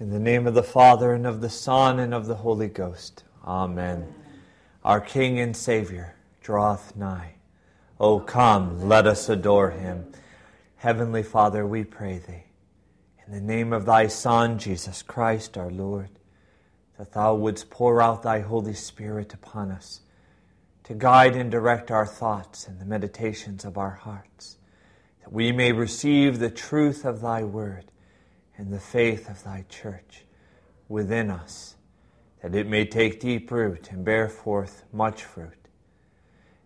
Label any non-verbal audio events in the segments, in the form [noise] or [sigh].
In the name of the Father, and of the Son, and of the Holy Ghost. Amen. Our King and Savior draweth nigh. O come, let us adore him. Heavenly Father, we pray thee, in the name of thy Son, Jesus Christ our Lord, that thou wouldst pour out thy Holy Spirit upon us to guide and direct our thoughts and the meditations of our hearts, that we may receive the truth of thy word and the faith of thy church within us, that it may take deep root and bear forth much fruit.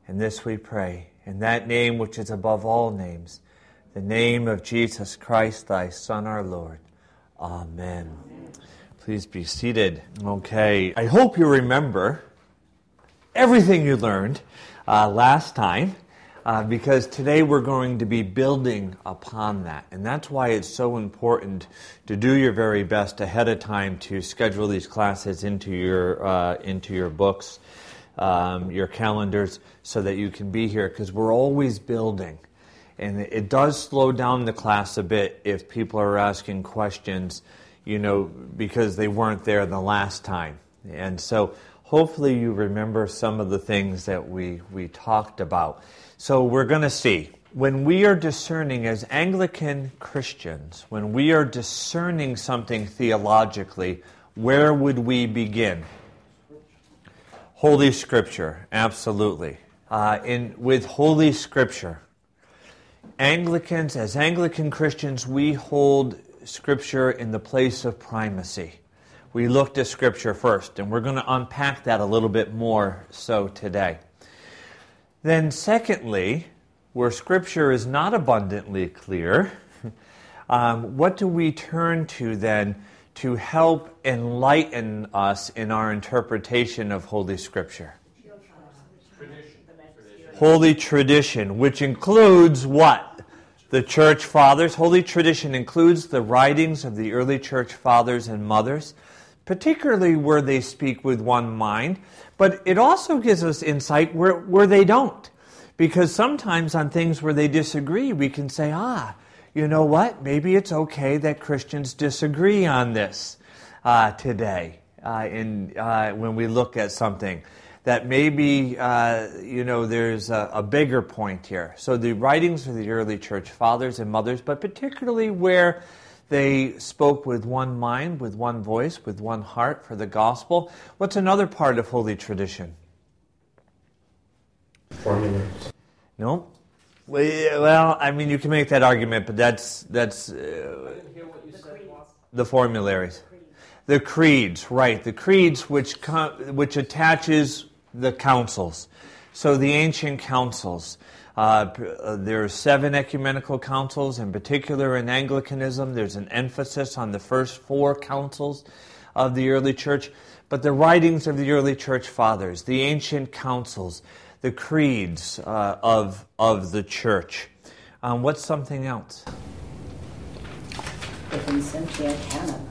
And this we pray in that name which is above all names, the name of Jesus Christ, thy Son, our Lord. Amen. Please be seated. Okay, I hope you remember everything you learned uh, last time uh, because today we're going to be building upon that. And that's why it's so important to do your very best ahead of time to schedule these classes into your, uh, into your books, um, your calendars, so that you can be here because we're always building. And it does slow down the class a bit if people are asking questions, you know, because they weren't there the last time. And so hopefully you remember some of the things that we, we talked about. So we're going to see. When we are discerning as Anglican Christians, when we are discerning something theologically, where would we begin? Holy Scripture, absolutely. Uh, in, with Holy Scripture, Anglicans, as Anglican Christians, we hold Scripture in the place of primacy. We look to Scripture first, and we're going to unpack that a little bit more so today. Then, secondly, where Scripture is not abundantly clear, [laughs] um, what do we turn to then to help enlighten us in our interpretation of Holy Scripture? Tradition. Holy tradition, which includes what? The church fathers. Holy tradition includes the writings of the early church fathers and mothers, particularly where they speak with one mind. But it also gives us insight where, where they don't. Because sometimes on things where they disagree, we can say, ah, you know what? Maybe it's okay that Christians disagree on this uh, today uh, in, uh, when we look at something. That maybe, uh, you know, there's a, a bigger point here. So the writings of the early church fathers and mothers, but particularly where they spoke with one mind, with one voice, with one heart for the gospel. What's another part of holy tradition? Formularies. No. Well, I mean, you can make that argument, but that's that's uh, the formularies, the creeds, right? The creeds which which attaches the councils. So the ancient councils. Uh, there are seven ecumenical councils, in particular in Anglicanism. There's an emphasis on the first four councils of the early church. But the writings of the early church fathers, the ancient councils, the creeds uh, of, of the church. Um, what's something else? The Vincentian Canon.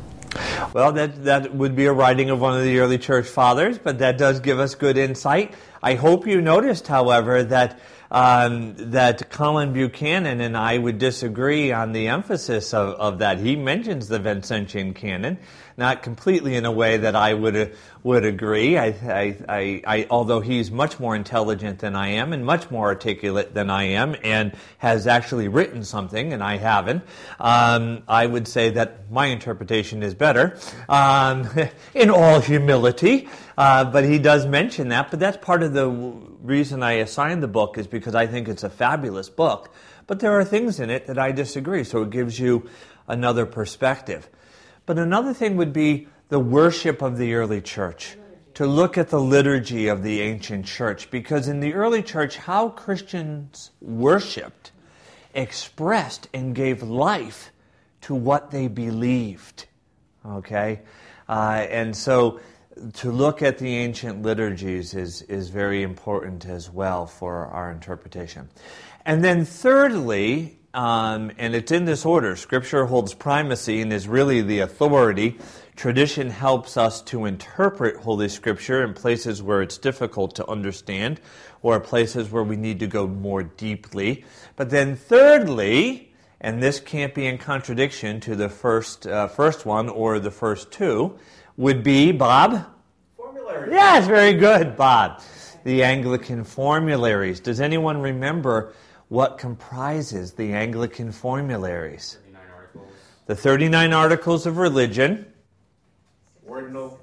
Well, that, that would be a writing of one of the early church fathers, but that does give us good insight. I hope you noticed, however, that um, that Colin Buchanan and I would disagree on the emphasis of, of that. He mentions the Vincentian canon, not completely in a way that I would would agree. I, I, I, I, although he's much more intelligent than I am and much more articulate than I am, and has actually written something, and I haven't. Um, I would say that my interpretation is better, um, [laughs] in all humility. Uh, but he does mention that. But that's part of the reason I assigned the book is because I think it's a fabulous book. But there are things in it that I disagree, so it gives you another perspective. But another thing would be the worship of the early church, to look at the liturgy of the ancient church, because in the early church, how Christians worshiped expressed and gave life to what they believed. Okay? Uh, and so to look at the ancient liturgies is, is very important as well for our interpretation. And then, thirdly, um, and it's in this order Scripture holds primacy and is really the authority. Tradition helps us to interpret Holy Scripture in places where it's difficult to understand or places where we need to go more deeply. But then, thirdly, and this can't be in contradiction to the first, uh, first one or the first two, would be, Bob? Formularies. Yes, very good, Bob. The Anglican formularies. Does anyone remember what comprises the Anglican formularies? 39 articles. The 39 Articles of Religion. Ordinal.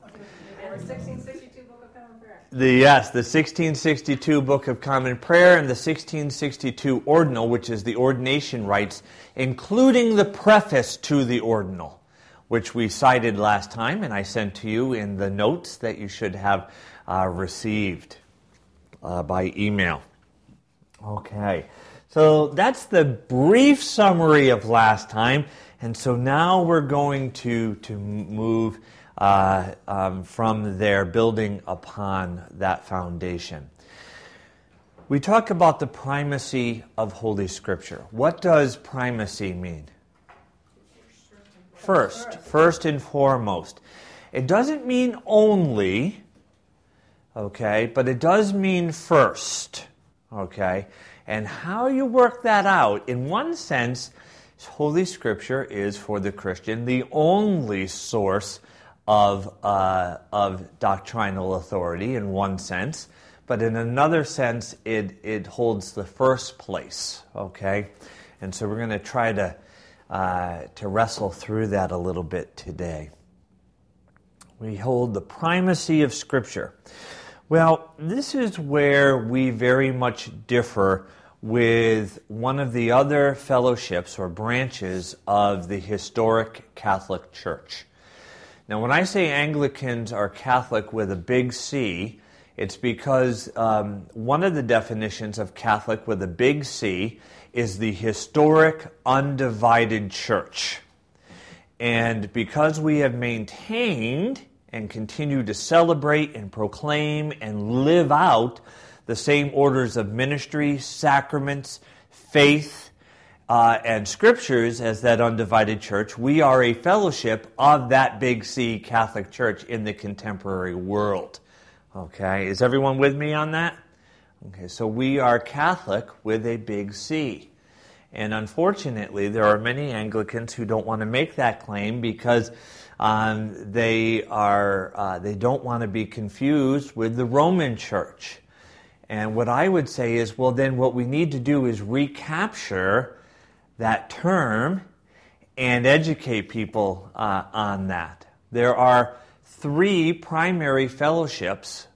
The 1662 Book of Common Prayer. The yes, the 1662 Book of Common Prayer and the 1662 Ordinal, which is the ordination rites, including the preface to the Ordinal, which we cited last time, and I sent to you in the notes that you should have uh, received uh, by email. Okay, so that's the brief summary of last time, and so now we're going to to move uh, um, from there, building upon that foundation. We talk about the primacy of Holy Scripture. What does primacy mean? First, first and foremost. It doesn't mean only, okay, but it does mean first, okay? And how you work that out, in one sense, Holy Scripture is for the Christian the only source of, uh, of doctrinal authority, in one sense, but in another sense, it, it holds the first place, okay? And so we're going to try to, uh, to wrestle through that a little bit today. We hold the primacy of Scripture. Well, this is where we very much differ with one of the other fellowships or branches of the historic Catholic Church. Now, when I say Anglicans are Catholic with a big C, it's because um, one of the definitions of Catholic with a big C is the historic undivided church. And because we have maintained and continue to celebrate and proclaim and live out the same orders of ministry, sacraments, faith, uh, and scriptures as that undivided church, we are a fellowship of that big C Catholic Church in the contemporary world. Okay, is everyone with me on that? Okay, so we are Catholic with a big C. And unfortunately, there are many Anglicans who don't want to make that claim because um, they are uh, they don't want to be confused with the Roman Church. And what I would say is, well, then what we need to do is recapture that term and educate people uh, on that. There are three primary fellowships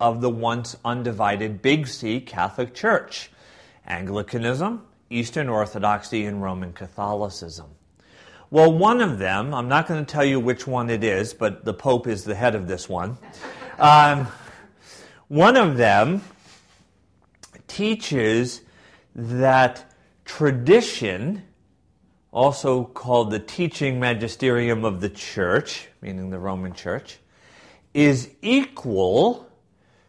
of the once undivided Big C Catholic Church Anglicanism, Eastern Orthodoxy, and Roman Catholicism. Well, one of them, I'm not going to tell you which one it is, but the Pope is the head of this one. [laughs] Um, one of them teaches that tradition, also called the teaching magisterium of the church, meaning the Roman church, is equal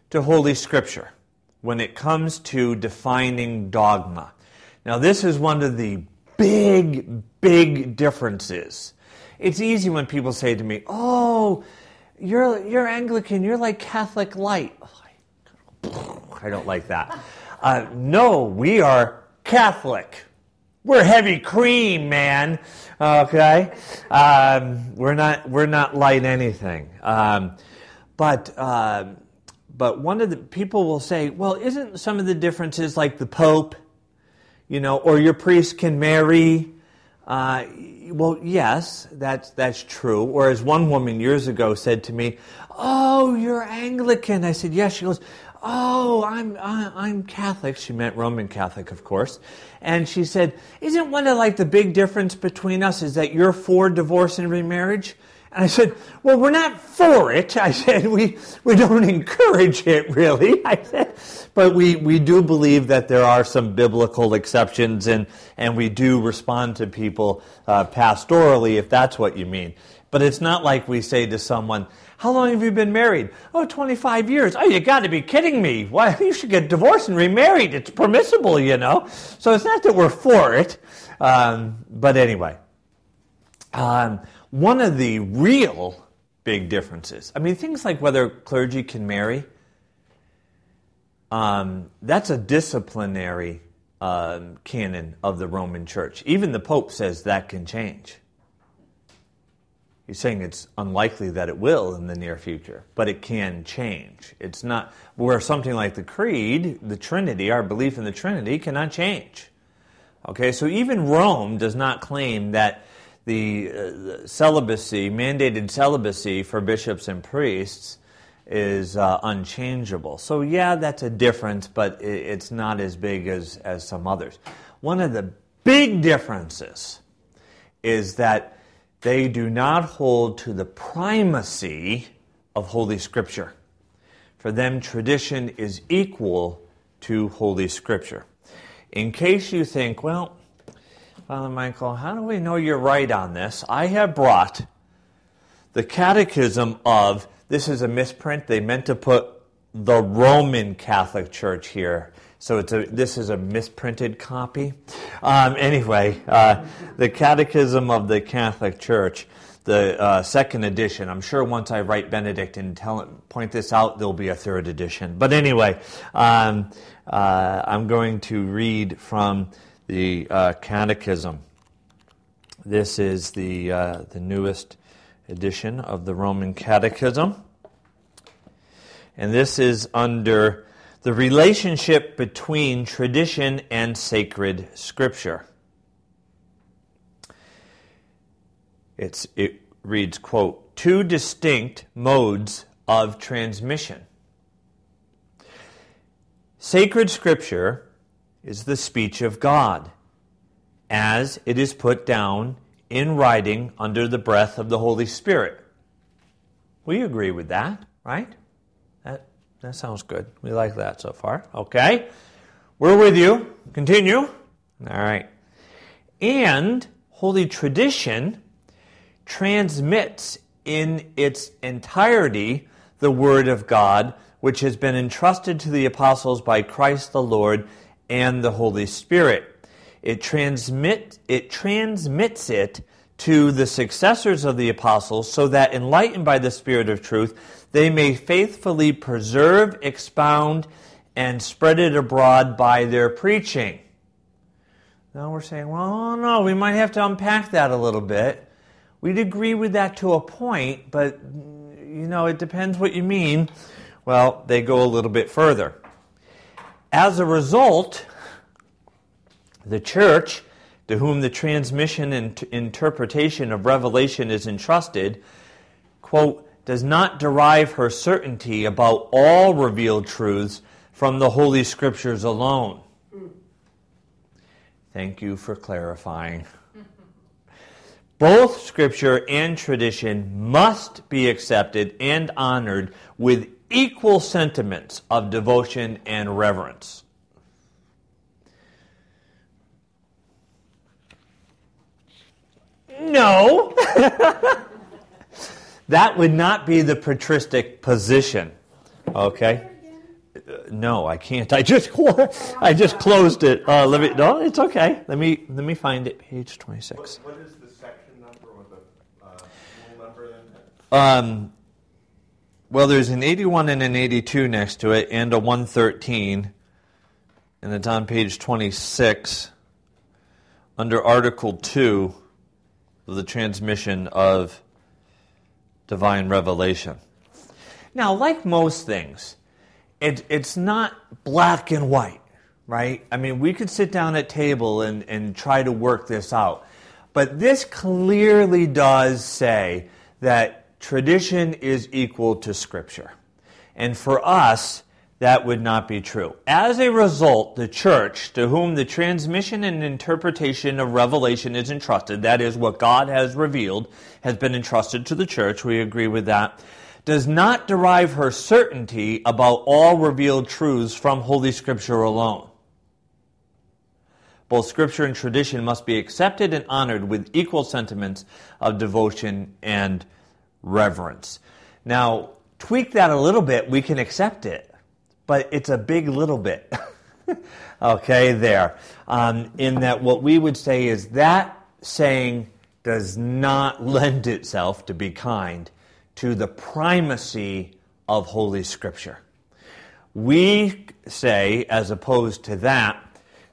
to Holy Scripture when it comes to defining dogma. Now, this is one of the big, big differences. It's easy when people say to me, Oh, you're, you're Anglican, you're like Catholic light. Oh, I don't like that. Uh, no, we are Catholic. We're heavy cream, man. Okay, um, we're not we're not light anything. Um, but uh, but one of the people will say, well, isn't some of the differences like the Pope, you know, or your priest can marry? Uh, well, yes, that's that's true. Or as one woman years ago said to me, "Oh, you're Anglican." I said, "Yes." She goes, "Oh, I'm I'm Catholic." She meant Roman Catholic, of course. And she said, "Isn't one of like the big difference between us is that you're for divorce and remarriage?" And I said, "Well, we're not for it." I said, "We we don't encourage it, really." I said, "But we we do believe that there are some biblical exceptions, and and we do respond to people uh, pastorally, if that's what you mean." But it's not like we say to someone, How long have you been married? Oh, 25 years. Oh, you got to be kidding me. Why, [laughs] you should get divorced and remarried. It's permissible, you know. So it's not that we're for it. Um, but anyway, um, one of the real big differences, I mean, things like whether clergy can marry, um, that's a disciplinary um, canon of the Roman Church. Even the Pope says that can change. He's saying it's unlikely that it will in the near future, but it can change. It's not where something like the Creed, the Trinity, our belief in the Trinity cannot change. Okay, so even Rome does not claim that the, uh, the celibacy, mandated celibacy for bishops and priests, is uh, unchangeable. So, yeah, that's a difference, but it's not as big as, as some others. One of the big differences is that they do not hold to the primacy of Holy Scripture. For them, tradition is equal to Holy Scripture. In case you think, well, Father Michael, how do we know you're right on this? I have brought the Catechism of, this is a misprint, they meant to put the Roman Catholic Church here. So it's a, this is a misprinted copy. Um, anyway, uh, the Catechism of the Catholic Church, the uh, second edition. I'm sure once I write Benedict and tell point this out, there'll be a third edition. But anyway, um, uh, I'm going to read from the uh, Catechism. This is the, uh, the newest edition of the Roman Catechism. And this is under the relationship between tradition and sacred scripture. It's, it reads, quote, two distinct modes of transmission. Sacred scripture is the speech of God, as it is put down in writing under the breath of the Holy Spirit. We agree with that, right? That, sounds good. We like that so far. Okay. We're with you. Continue. All right. And Holy Tradition transmits in its entirety the Word of God, which has been entrusted to the apostles by Christ the Lord and the Holy Spirit. It, transmit, it transmits it to the successors of the apostles so that, enlightened by the Spirit of truth, they may faithfully preserve, expound, and spread it abroad by their preaching. Now we're saying, well, oh, no, we might have to unpack that a little bit. We'd agree with that to a point, but, you know, it depends what you mean. Well, they go a little bit further. As a result, the church, to whom the transmission and interpretation of revelation is entrusted, quote, does not derive her certainty about all revealed truths from the Holy Scriptures alone. Thank you for clarifying. [laughs] Both Scripture and tradition must be accepted and honored with equal sentiments of devotion and reverence. No. [laughs] that would not be the patristic position. Okay? no, I can't. I just [laughs] I just closed it. Uh, let me. No, it's okay. Let me let me find it. Page twenty six. What, what is the section number or the uh, number then? Um, well, there's an 81 and an 82 next to it, and a 113, and it's on page 26 under Article 2 of the transmission of divine revelation. Now, like most things, it, it's not black and white, right? I mean, we could sit down at table and, and try to work this out. But this clearly does say that tradition is equal to Scripture. And for us, that would not be true. As a result, the church, to whom the transmission and interpretation of revelation is entrusted, that is, what God has revealed, has been entrusted to the church, we agree with that, does not derive her certainty about all revealed truths from Holy Scripture alone. Both Scripture and tradition must be accepted and honored with equal sentiments of devotion and reverence. Now, tweak that a little bit, we can accept it, but it's a big little bit. [laughs] okay, there. Um, in that, what we would say is that saying does not lend itself, to be kind, to the primacy of Holy Scripture. We say, as opposed to that,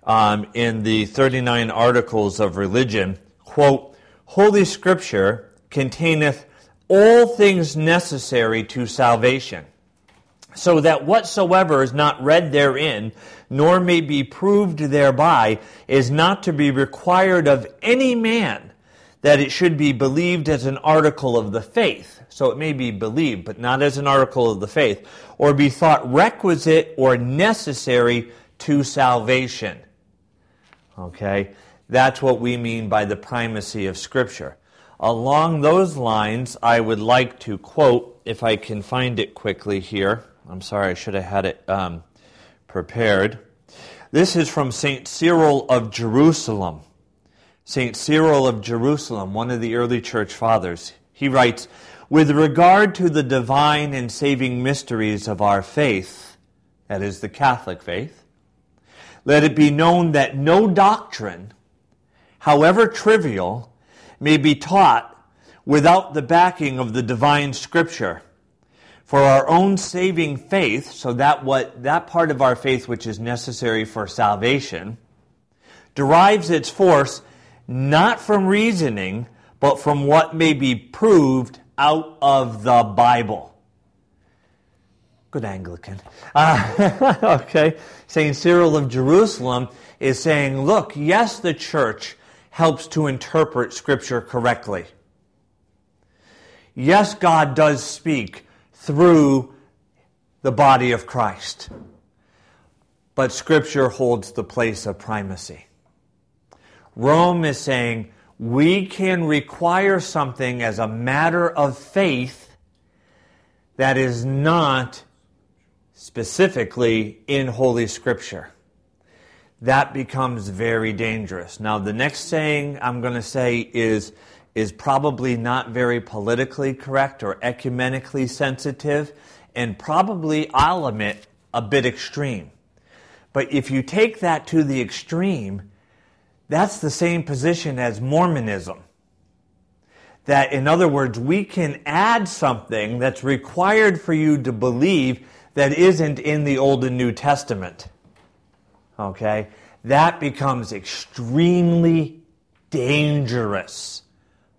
um, in the 39 Articles of Religion, quote, Holy Scripture containeth all things necessary to salvation, so that whatsoever is not read therein, nor may be proved thereby, is not to be required of any man that it should be believed as an article of the faith. So it may be believed, but not as an article of the faith, or be thought requisite or necessary to salvation. Okay? That's what we mean by the primacy of Scripture. Along those lines, I would like to quote, if I can find it quickly here. I'm sorry, I should have had it um, prepared. This is from St. Cyril of Jerusalem. St. Cyril of Jerusalem, one of the early church fathers. He writes, With regard to the divine and saving mysteries of our faith, that is the Catholic faith, let it be known that no doctrine, however trivial, may be taught without the backing of the divine scripture. For our own saving faith, so that what that part of our faith which is necessary for salvation, derives its force not from reasoning, but from what may be proved out of the Bible. Good Anglican. [laughs] Uh, okay. St. Cyril of Jerusalem is saying, look, yes, the church helps to interpret Scripture correctly. Yes, God does speak through the body of Christ. But Scripture holds the place of primacy. Rome is saying we can require something as a matter of faith that is not specifically in Holy Scripture. That becomes very dangerous. Now, the next saying I'm going to say is, is probably not very politically correct or ecumenically sensitive, and probably, I'll admit, a bit extreme. But if you take that to the extreme, that's the same position as Mormonism. That, in other words, we can add something that's required for you to believe that isn't in the Old and New Testament. Okay? That becomes extremely dangerous.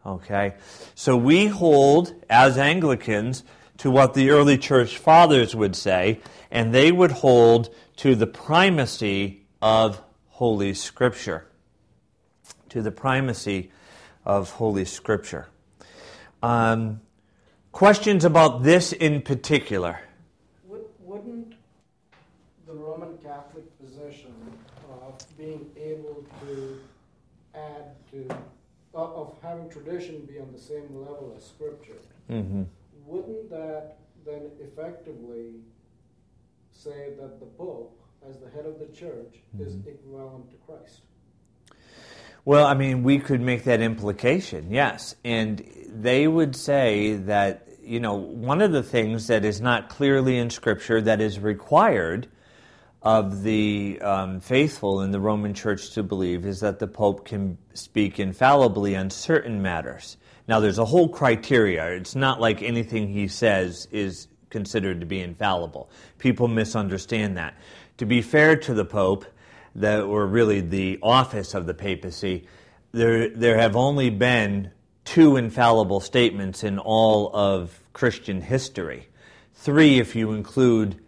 Okay? So we hold, as Anglicans, to what the early church fathers would say, and they would hold to the primacy of Holy Scripture. To the primacy of Holy Scripture. Um, questions about this in particular? Wouldn't the Roman Catholic position of being able to add to, of, having tradition be on the same level as scripture, mm-hmm. wouldn't that then effectively say that the Pope, as the head of the church, mm-hmm. is equivalent to Christ? Well, I mean, we could make that implication, yes. And they would say that, you know, one of the things that is not clearly in Scripture that is required of the um, faithful in the Roman Church to believe is that the Pope can speak infallibly on certain matters. Now, there's a whole criteria. It's not like anything he says is considered to be infallible. People misunderstand that. To be fair to the Pope, that were really the office of the papacy, there there have only been two infallible statements in all of Christian history. Three, if you include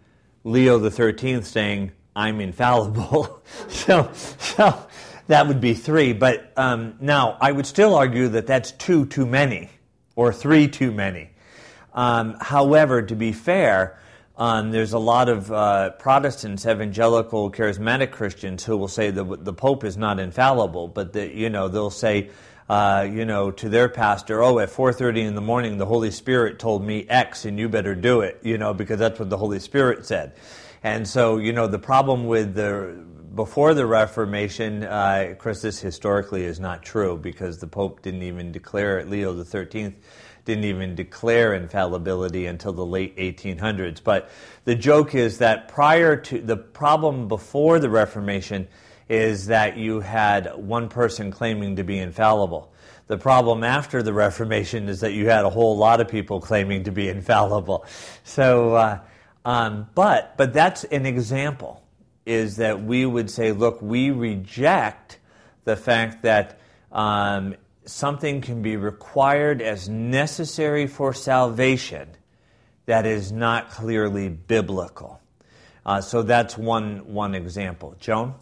Leo Thirteenth saying, "I'm infallible." [laughs] so, so that would be three. But um, now I would still argue that that's two too many, or three too many. Um, however, to be fair, um, there's a lot of uh, Protestants, evangelical, charismatic Christians who will say that the Pope is not infallible, but that you know they'll say uh, you know, to their pastor, oh, at 4.30 in the morning, the Holy Spirit told me X and you better do it, you know, because that's what the Holy Spirit said. And so, you know, the problem with the, before the Reformation, uh, of course, this historically is not true because the Pope didn't even declare it, Leo XIII didn't even declare infallibility until the late 1800s. But the joke is that prior to the problem before the Reformation, is that you had one person claiming to be infallible. The problem after the Reformation is that you had a whole lot of people claiming to be infallible. So, uh, um, but but that's an example. is that we would say, look, we reject the fact that um, something can be required as necessary for salvation that is not clearly biblical. Uh, so that's one, one example. Joan?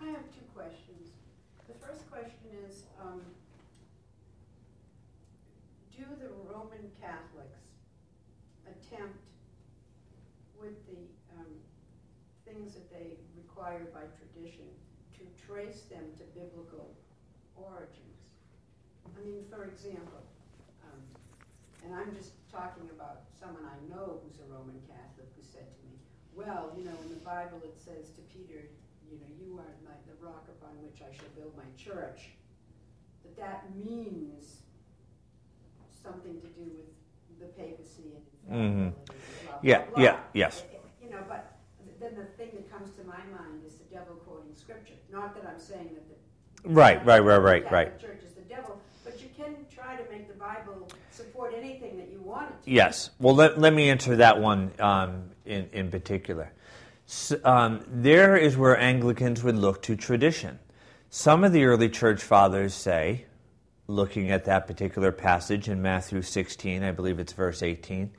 I have two questions. The first question is um, Do the Roman Catholics attempt, with the um, things that they require by tradition, to trace them to biblical origins? I mean, for example, um, and I'm just talking about someone I know who's a Roman Catholic who said to me, well, you know, in the Bible it says to Peter, you know, you are my, the rock upon which I shall build my church. That that means something to do with the papacy and Mhm. infallibility, blah, Yeah, blah, blah. yeah, yes. You know, but then the thing that comes to my mind is the devil quoting scripture. Not that I'm saying that the Right, right, right, right, Catholic right. Church is the devil, but you can try to make the Bible support anything that you want it to. Yes. Well, let, let me answer that one um, in, in particular. S um, there is where Anglicans would look to tradition. Some of the early church fathers say, looking at that particular passage in Matthew 16, I believe it's verse 18,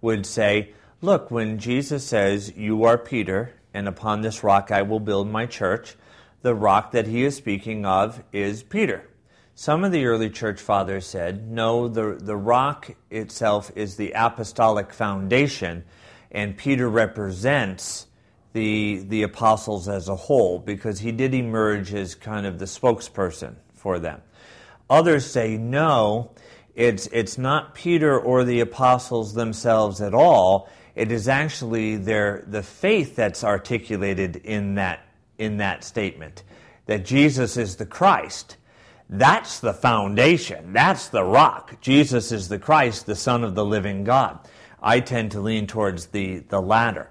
would say, Look, when Jesus says, You are Peter, and upon this rock I will build my church, the rock that he is speaking of is Peter. Some of the early church fathers said, no, the, the rock itself is the apostolic foundation, and Peter represents the, the apostles as a whole because he did emerge as kind of the spokesperson for them. Others say, no, it's, it's not Peter or the apostles themselves at all. It is actually their, the faith that's articulated in that, in that statement that Jesus is the Christ. That's the foundation. That's the rock. Jesus is the Christ, the Son of the living God. I tend to lean towards the, the latter.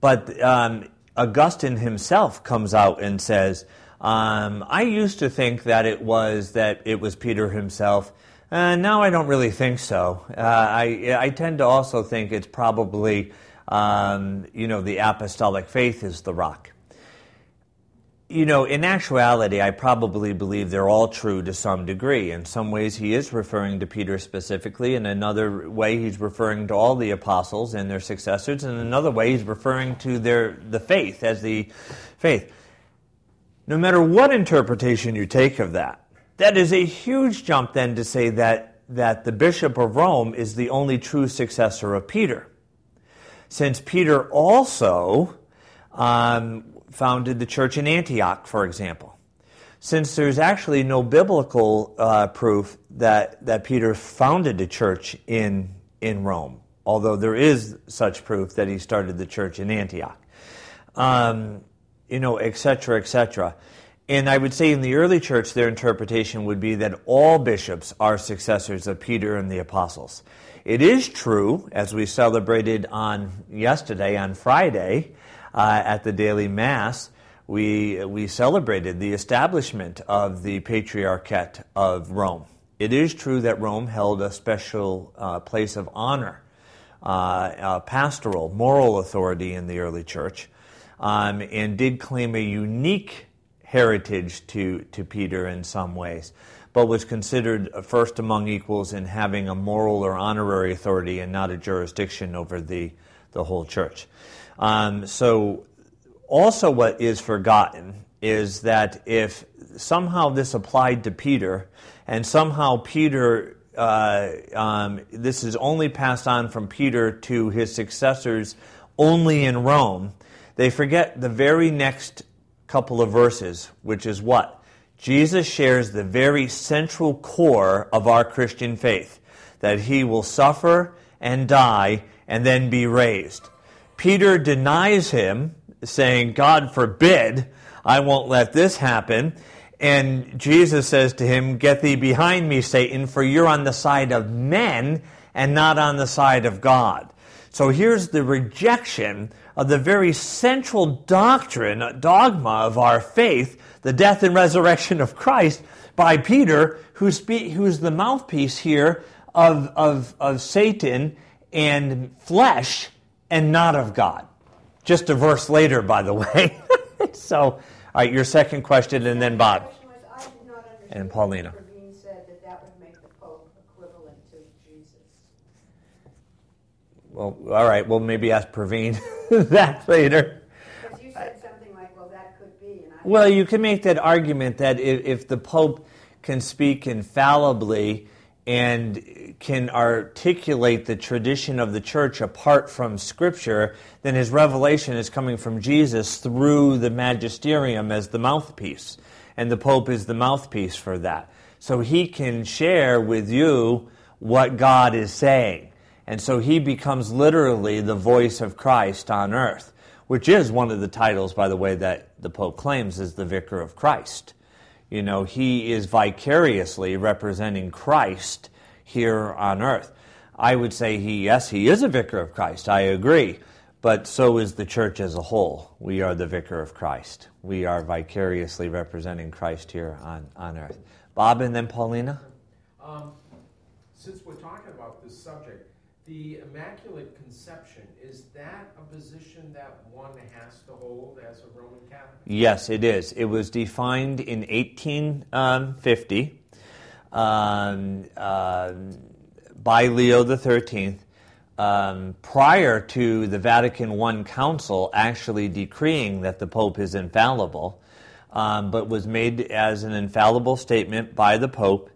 But um, Augustine himself comes out and says, um, I used to think that it was that it was Peter himself. Uh, now I don't really think so. Uh, I, I tend to also think it's probably, um, you know, the apostolic faith is the rock you know, in actuality, I probably believe they're all true to some degree. In some ways, he is referring to Peter specifically. In another way, he's referring to all the apostles and their successors. In another way, he's referring to their the faith as the faith. No matter what interpretation you take of that, that is a huge jump then to say that that the bishop of Rome is the only true successor of Peter, since Peter also. Um, founded the church in Antioch, for example. Since there's actually no biblical uh, proof that, that Peter founded a church in, in Rome, although there is such proof that he started the church in Antioch, um, you know, etc., etc. And I would say in the early church, their interpretation would be that all bishops are successors of Peter and the apostles. It is true, as we celebrated on yesterday, on Friday, uh, at the daily mass, we, we celebrated the establishment of the Patriarchate of Rome. It is true that Rome held a special uh, place of honor, uh, pastoral, moral authority in the early church, um, and did claim a unique heritage to, to Peter in some ways, but was considered first among equals in having a moral or honorary authority and not a jurisdiction over the, the whole church. Um, so, also, what is forgotten is that if somehow this applied to Peter, and somehow Peter, uh, um, this is only passed on from Peter to his successors only in Rome, they forget the very next couple of verses, which is what? Jesus shares the very central core of our Christian faith that he will suffer and die and then be raised. Peter denies him, saying, God forbid, I won't let this happen. And Jesus says to him, Get thee behind me, Satan, for you're on the side of men and not on the side of God. So here's the rejection of the very central doctrine, dogma of our faith, the death and resurrection of Christ, by Peter, who's, who's the mouthpiece here of, of, of Satan and flesh and not of God. Just a verse later, by the way. [laughs] so, all right, your second question, and then Bob. Was, I did not understand And Paulina. what Praveen said that that would make the Pope equivalent to Jesus. Well, all right, well, maybe ask Praveen [laughs] that later. You like, well, that be. Well, you can make that argument that if, if the Pope can speak infallibly and can articulate the tradition of the church apart from Scripture, then his revelation is coming from Jesus through the magisterium as the mouthpiece. And the Pope is the mouthpiece for that. So he can share with you what God is saying. And so he becomes literally the voice of Christ on earth, which is one of the titles, by the way, that the Pope claims is the Vicar of Christ. You know, he is vicariously representing Christ here on earth. I would say he, yes, he is a vicar of Christ. I agree. But so is the church as a whole. We are the vicar of Christ. We are vicariously representing Christ here on, on earth. Bob and then Paulina? Um, since we're talking about this subject, the Immaculate Conception, is that a position that one has to hold as a Roman Catholic? Yes, it is. It was defined in 1850 um, uh, by Leo XIII um, prior to the Vatican I Council actually decreeing that the Pope is infallible, um, but was made as an infallible statement by the Pope,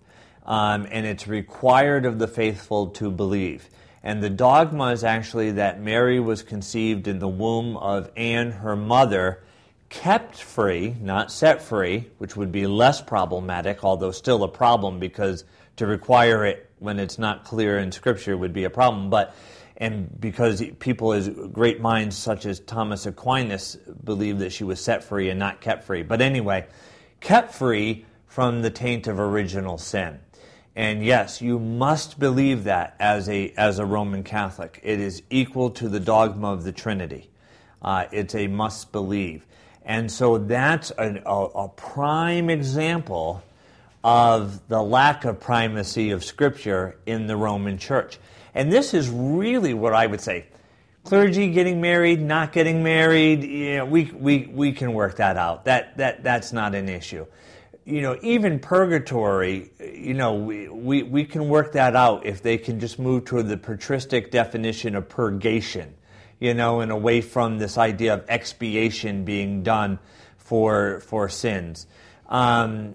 um, and it's required of the faithful to believe. And the dogma is actually that Mary was conceived in the womb of Anne, her mother, kept free, not set free, which would be less problematic, although still a problem because to require it when it's not clear in Scripture would be a problem. But and because people as great minds such as Thomas Aquinas believe that she was set free and not kept free. But anyway, kept free from the taint of original sin. And yes, you must believe that as a, as a Roman Catholic. It is equal to the dogma of the Trinity. Uh, it's a must believe. And so that's a, a prime example of the lack of primacy of Scripture in the Roman Church. And this is really what I would say. Clergy getting married, not getting married, we, we, we can work that out. That, that, that's not an issue you know, even purgatory, you know, we, we, we can work that out if they can just move to the patristic definition of purgation, you know, and away from this idea of expiation being done for, for sins. Um,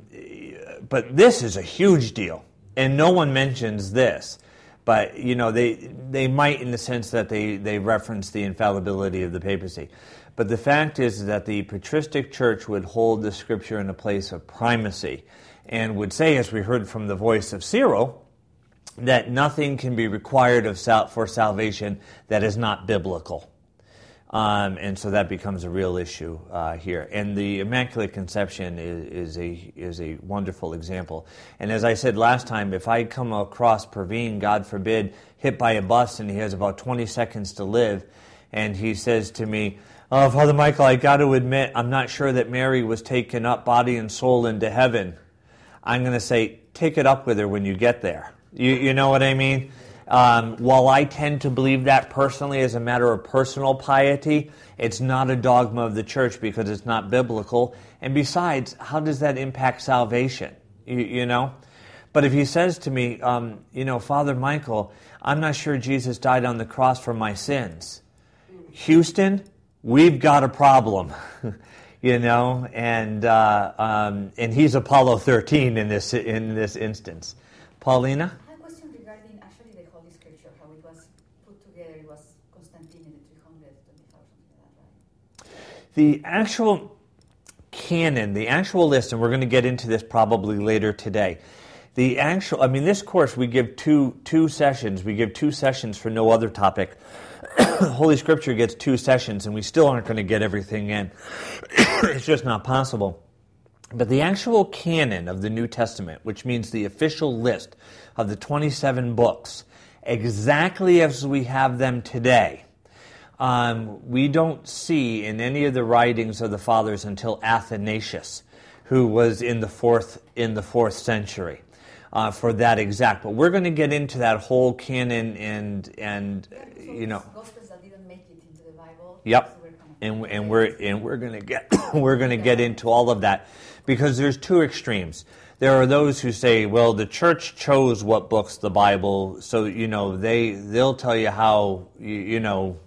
but this is a huge deal, and no one mentions this. But, you know, they, they might in the sense that they, they reference the infallibility of the papacy. But the fact is that the patristic church would hold the scripture in a place of primacy and would say, as we heard from the voice of Cyril, that nothing can be required of sal- for salvation that is not biblical. Um, and so that becomes a real issue uh, here. And the Immaculate Conception is, is, a, is a wonderful example. And as I said last time, if I come across Praveen, God forbid, hit by a bus and he has about 20 seconds to live, and he says to me, Oh, Father Michael, I got to admit, I'm not sure that Mary was taken up body and soul into heaven. I'm going to say, take it up with her when you get there. You, you know what I mean? Um, while I tend to believe that personally as a matter of personal piety, it's not a dogma of the church because it's not biblical. And besides, how does that impact salvation? You, you know? But if he says to me, um, you know, Father Michael, I'm not sure Jesus died on the cross for my sins. Houston, we've got a problem. [laughs] you know, and uh, um, and he's Apollo 13 in this in this instance. Paulina. I have a question regarding actually the Holy Scripture, how it was put together. It was Constantine in the 325, something like that, right? The actual canon, the actual list, and we're going to get into this probably later today. The actual, I mean, this course we give two two sessions. We give two sessions for no other topic. [coughs] Holy Scripture gets two sessions, and we still aren't going to get everything in. [coughs] it's just not possible. But the actual canon of the New Testament, which means the official list of the 27 books, exactly as we have them today, um, we don't see in any of the writings of the fathers until Athanasius, who was in the fourth in the fourth century. Uh, for that exact, but we're going to get into that whole canon and and So you know, Gospels that didn't make it into the Bible. Yep. So we're and and we're and we're going to get [coughs] we're going to get into all of that because there's two extremes. There are those who say, well, the church chose what books the Bible, so you know they they'll tell you how you, you know,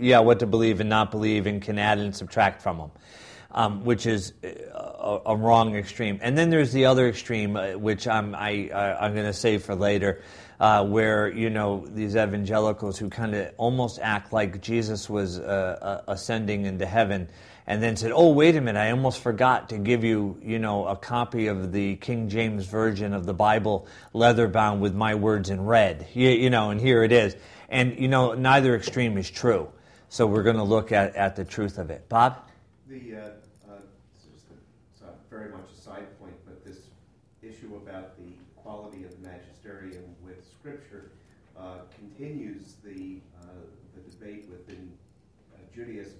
yeah, what to believe and not believe, and can add and subtract from them, um, which is a, a, wrong extreme. And then there's the other extreme, uh, which I'm I, I I'm going to save for later uh, where you know these evangelicals who kind of almost act like Jesus was uh, uh, ascending into heaven, and then said, "Oh, wait a minute! I almost forgot to give you, you know, a copy of the King James version of the Bible, leather bound with my words in red. You, you know, and here it is. And you know, neither extreme is true. So we're going to look at, at the truth of it. Bob. The uh, uh, it's a very much a side point, but this issue about the quality of the magisterium with Scripture uh, continues the, uh, the debate within uh, Judaism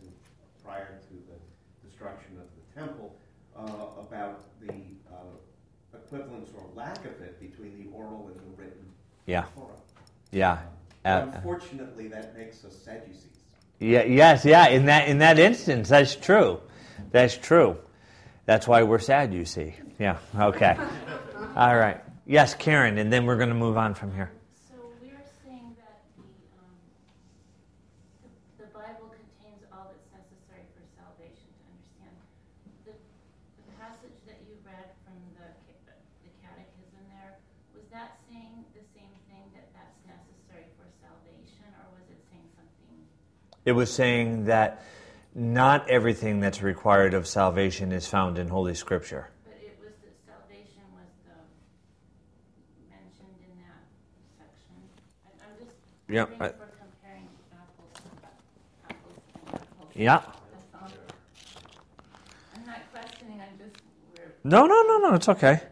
prior to the destruction of the temple uh, about the uh, equivalence or lack of it between the oral and the written yeah. Torah. Yeah. Unfortunately, that makes us Sadducees. Yeah. Yes. Yeah. In that in that instance, that's true. That's true. That's why we're sad. You see. Yeah. Okay. [laughs] All right. Yes, Karen, and then we're going to move on from here. So we're saying that the, um, the, the, Bible contains all that's necessary for salvation to understand. The, the passage that you read from the, the catechism there, was that saying the same thing that that's necessary for salvation, or was it saying something? It was saying that not everything that's required of salvation is found in Holy Scripture. But it was that salvation was the, mentioned in that section. I, am just yeah. I, comparing apples and apples and apples. yeah. I'm not questioning. I'm just. Weird. No, no, no, no, it's okay.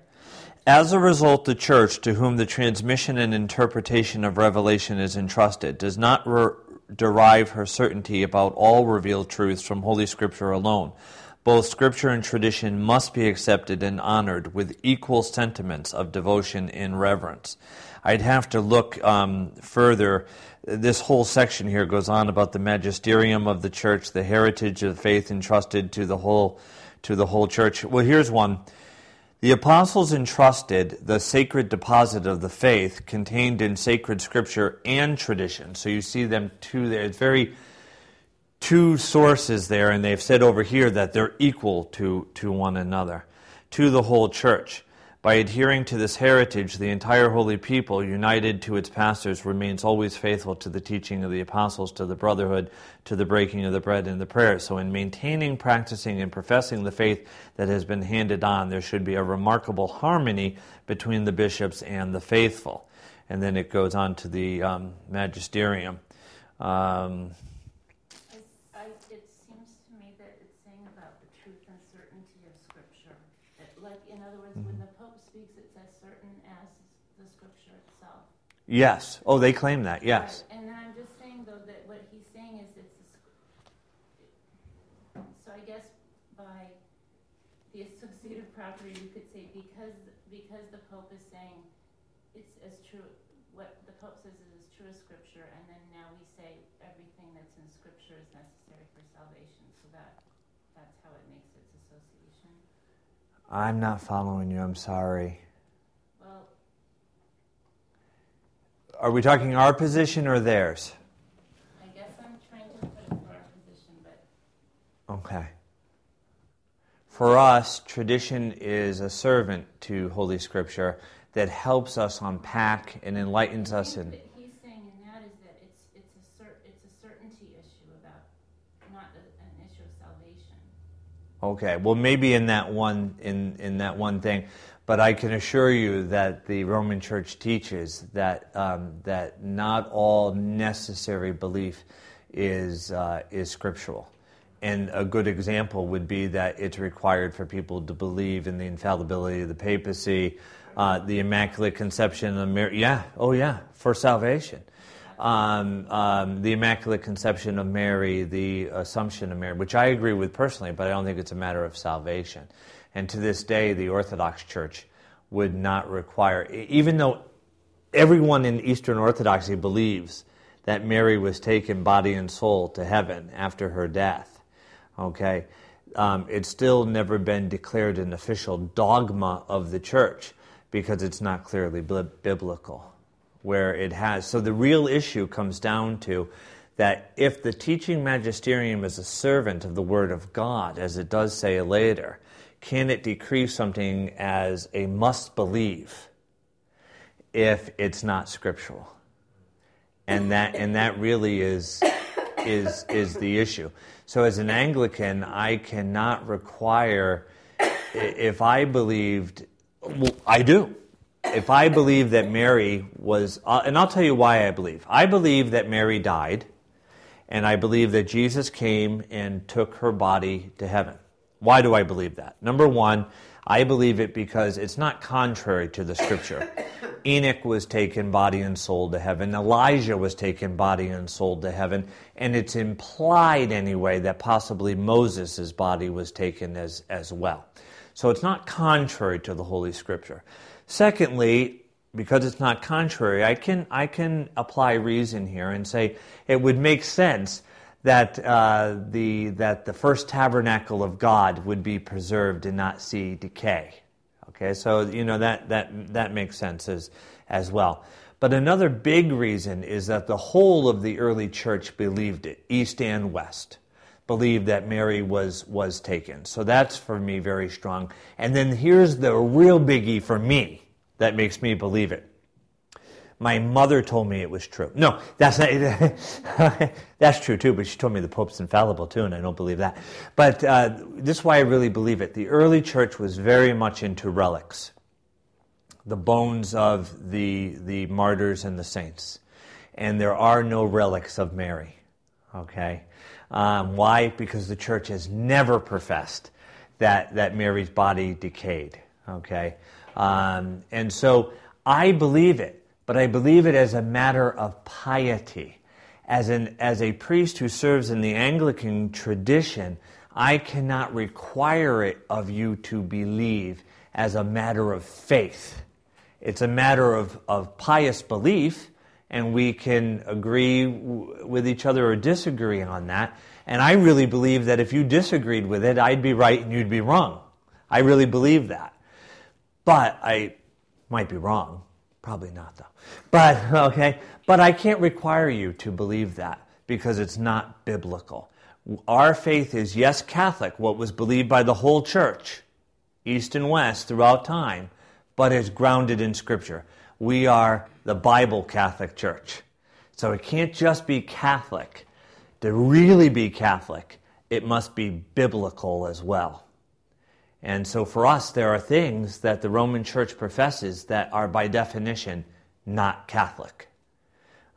As a result, the church, to whom the transmission and interpretation of revelation is entrusted, does not re- derive her certainty about all revealed truths from Holy Scripture alone. Both Scripture and tradition must be accepted and honored with equal sentiments of devotion and reverence. I'd have to look um, further. This whole section here goes on about the magisterium of the church, the heritage of faith entrusted to the whole to the whole church. Well, here's one. The apostles entrusted the sacred deposit of the faith contained in sacred scripture and tradition. So you see them two there. It's very two sources there, and they've said over here that they're equal to, to one another, to the whole church. By adhering to this heritage, the entire holy people, united to its pastors, remains always faithful to the teaching of the apostles, to the brotherhood, to the breaking of the bread and the prayers. So, in maintaining, practicing, and professing the faith that has been handed on, there should be a remarkable harmony between the bishops and the faithful. And then it goes on to the um, magisterium. Um, Yes. Oh, they claim that. Yes. Right. And then I'm just saying though that what he's saying is it's a, so I guess by the associative property you could say because because the Pope is saying it's as true what the Pope says is as true as Scripture, and then now we say everything that's in Scripture is necessary for salvation. So that that's how it makes its association. I'm not following you. I'm sorry. Are we talking our position or theirs? I guess I'm trying to put it for our position, but. Okay. For us, tradition is a servant to Holy Scripture that helps us unpack and enlightens us. In, he's saying in that is that it's, it's, a, cer- it's a certainty issue about, not a, an issue of salvation. Okay, well, maybe in that one in, in that one thing. But I can assure you that the Roman Church teaches that, um, that not all necessary belief is, uh, is scriptural. And a good example would be that it's required for people to believe in the infallibility of the papacy, uh, the Immaculate Conception of Mary. Yeah, oh yeah, for salvation. Um, um, the Immaculate Conception of Mary, the Assumption of Mary, which I agree with personally, but I don't think it's a matter of salvation. And to this day, the Orthodox Church would not require, even though everyone in Eastern Orthodoxy believes that Mary was taken body and soul to heaven after her death, Okay? Um, it's still never been declared an official dogma of the church because it's not clearly bi- biblical. Where it has. So the real issue comes down to that if the teaching magisterium is a servant of the Word of God, as it does say later, can it decree something as a must believe if it's not scriptural? And that, and that really is, is, is the issue. So, as an Anglican, I cannot require, if I believed, well, I do. If I believe that Mary was, uh, and I'll tell you why I believe. I believe that Mary died, and I believe that Jesus came and took her body to heaven. Why do I believe that? Number one, I believe it because it's not contrary to the scripture. [coughs] Enoch was taken body and soul to heaven. Elijah was taken body and soul to heaven. And it's implied anyway that possibly Moses' body was taken as, as well. So it's not contrary to the Holy Scripture. Secondly, because it's not contrary, I can, I can apply reason here and say it would make sense that, uh, the, that the first tabernacle of God would be preserved and not see decay. Okay, so you know that, that, that makes sense as, as well. But another big reason is that the whole of the early church believed it, east and west, believed that Mary was, was taken. So that's for me very strong. And then here's the real biggie for me that makes me believe it. My mother told me it was true. No, that's not. [laughs] that's true too. But she told me the Pope's infallible too, and I don't believe that. But uh, this is why I really believe it. The early church was very much into relics, the bones of the the martyrs and the saints, and there are no relics of Mary. Okay, um, why? Because the church has never professed that that Mary's body decayed. Okay, um, and so I believe it but I believe it as a matter of piety. As, an, as a priest who serves in the Anglican tradition, I cannot require it of you to believe as a matter of faith. It's a matter of, of pious belief, and we can agree w- with each other or disagree on that. And I really believe that if you disagreed with it, I'd be right and you'd be wrong. I really believe that. But I might be wrong. Probably not, though. But, [laughs] okay, but I can't require you to believe that because it's not biblical. Our faith is, yes, Catholic, what was believed by the whole church, East and West, throughout time, but is grounded in Scripture. We are the Bible Catholic Church. So it can't just be Catholic. To really be Catholic, it must be biblical as well. And so for us, there are things that the Roman Church professes that are by definition not Catholic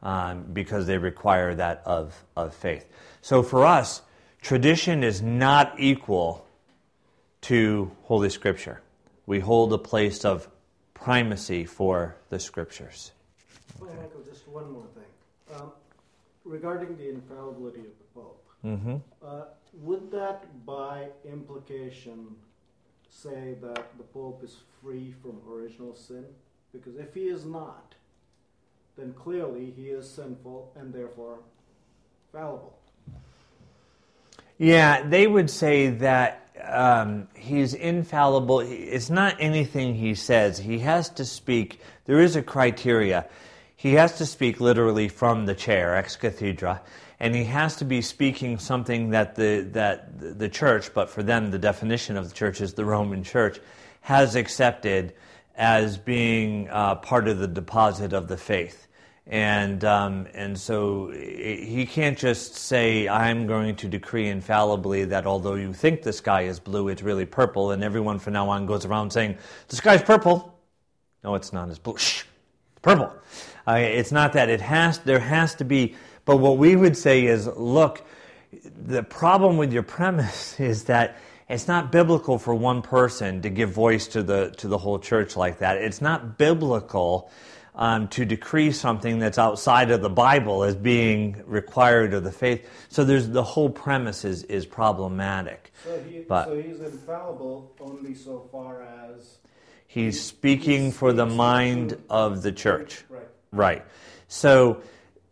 um, because they require that of, of faith. So for us, tradition is not equal to Holy Scripture. We hold a place of primacy for the Scriptures. Okay. Well, Michael, just one more thing. Um, regarding the infallibility of the Pope, mm-hmm. uh, would that by implication say that the Pope is free from original sin? Because if he is not, then clearly he is sinful and therefore fallible. Yeah, they would say that um, he's infallible. It's not anything he says. He has to speak. There is a criteria. He has to speak literally from the chair, ex cathedra, and he has to be speaking something that the that the church, but for them the definition of the church is the Roman Church, has accepted as being uh, part of the deposit of the faith. And, um, and so he can't just say, I'm going to decree infallibly that although you think the sky is blue, it's really purple, and everyone from now on goes around saying, the sky's purple. No, it's not. It's blue. Shh, it's purple. Uh, it's not that. It has, there has to be, but what we would say is, look, the problem with your premise [laughs] is that it's not biblical for one person to give voice to the, to the whole church like that. It's not biblical um, to decree something that's outside of the Bible as being required of the faith. So there's the whole premise is, is problematic. So, he, but, so he's infallible only so far as he's speaking he's, for the mind of the church. Right. Right. So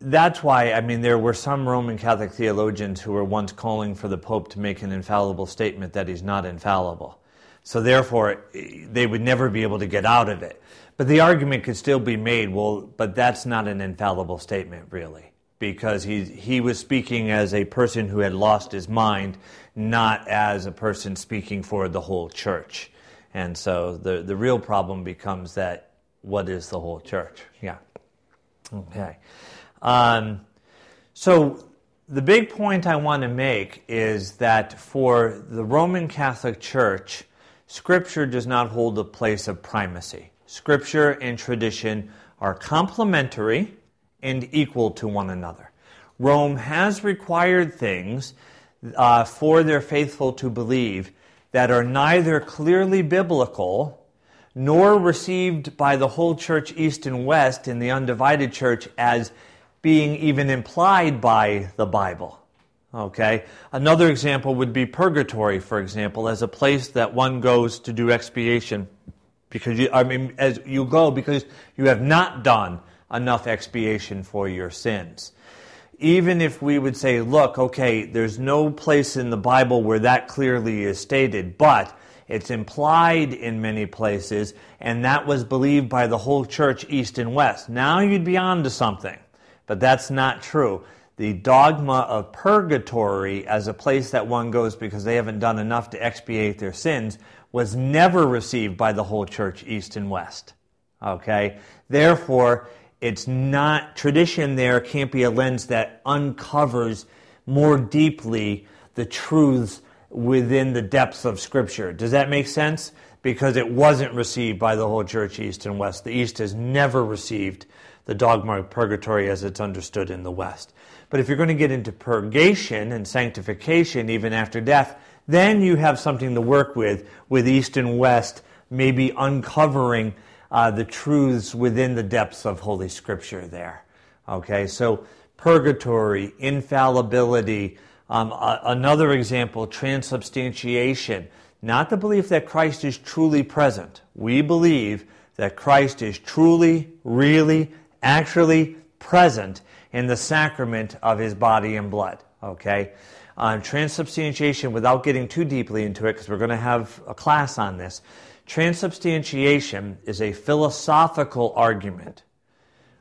that's why, I mean, there were some Roman Catholic theologians who were once calling for the Pope to make an infallible statement that he's not infallible. So therefore, they would never be able to get out of it. But the argument could still be made, well, but that's not an infallible statement, really, because he, he was speaking as a person who had lost his mind, not as a person speaking for the whole church. And so the, the real problem becomes that what is the whole church? Yeah. Okay. Um, so the big point I want to make is that for the Roman Catholic Church, Scripture does not hold a place of primacy. Scripture and tradition are complementary and equal to one another. Rome has required things uh, for their faithful to believe that are neither clearly biblical nor received by the whole church, East and West, in the undivided church as being even implied by the Bible. Okay? Another example would be purgatory, for example, as a place that one goes to do expiation because you, I mean, as you go because you have not done enough expiation for your sins. Even if we would say, look, okay, there's no place in the Bible where that clearly is stated, but it's implied in many places, and that was believed by the whole church, East and West. Now you'd be on to something, but that's not true. The dogma of purgatory as a place that one goes because they haven't done enough to expiate their sins was never received by the whole church, East and West. Okay? Therefore, it's not, tradition there can't be a lens that uncovers more deeply the truths within the depths of Scripture. Does that make sense? Because it wasn't received by the whole church, East and West. The East has never received the dogma of purgatory as it's understood in the West. But if you're going to get into purgation and sanctification even after death, then you have something to work with, with East and West, maybe uncovering uh, the truths within the depths of Holy Scripture there. Okay, so purgatory, infallibility. Um, a- another example, transubstantiation. Not the belief that Christ is truly present. We believe that Christ is truly, really, actually present in the sacrament of his body and blood. Okay? on transubstantiation without getting too deeply into it, because we're going to have a class on this. Transubstantiation is a philosophical argument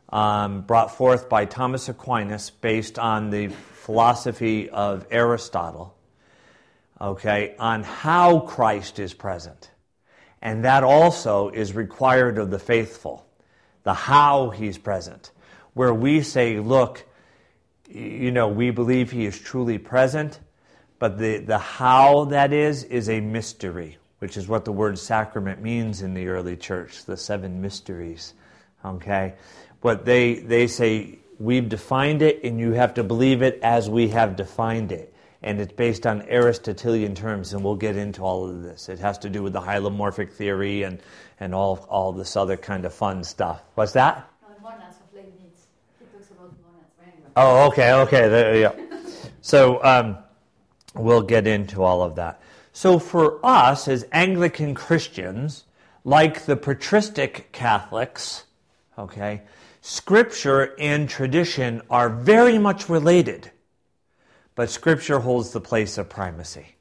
um, brought forth by Thomas Aquinas based on the philosophy of Aristotle, okay, on how Christ is present. And that also is required of the faithful, the how he's present, where we say, look, you know, we believe he is truly present, but the, the how that is is a mystery, which is what the word sacrament means in the early church, the seven mysteries. Okay? But they, they say, we've defined it, and you have to believe it as we have defined it. And it's based on Aristotelian terms, and we'll get into all of this. It has to do with the hylomorphic theory and, and all, all this other kind of fun stuff. What's that? Oh, okay, okay. There, yeah. [laughs] So um, we'll get into all of that. So for us as Anglican Christians, like the patristic Catholics, okay, Scripture and tradition are very much related, but Scripture holds the place of primacy.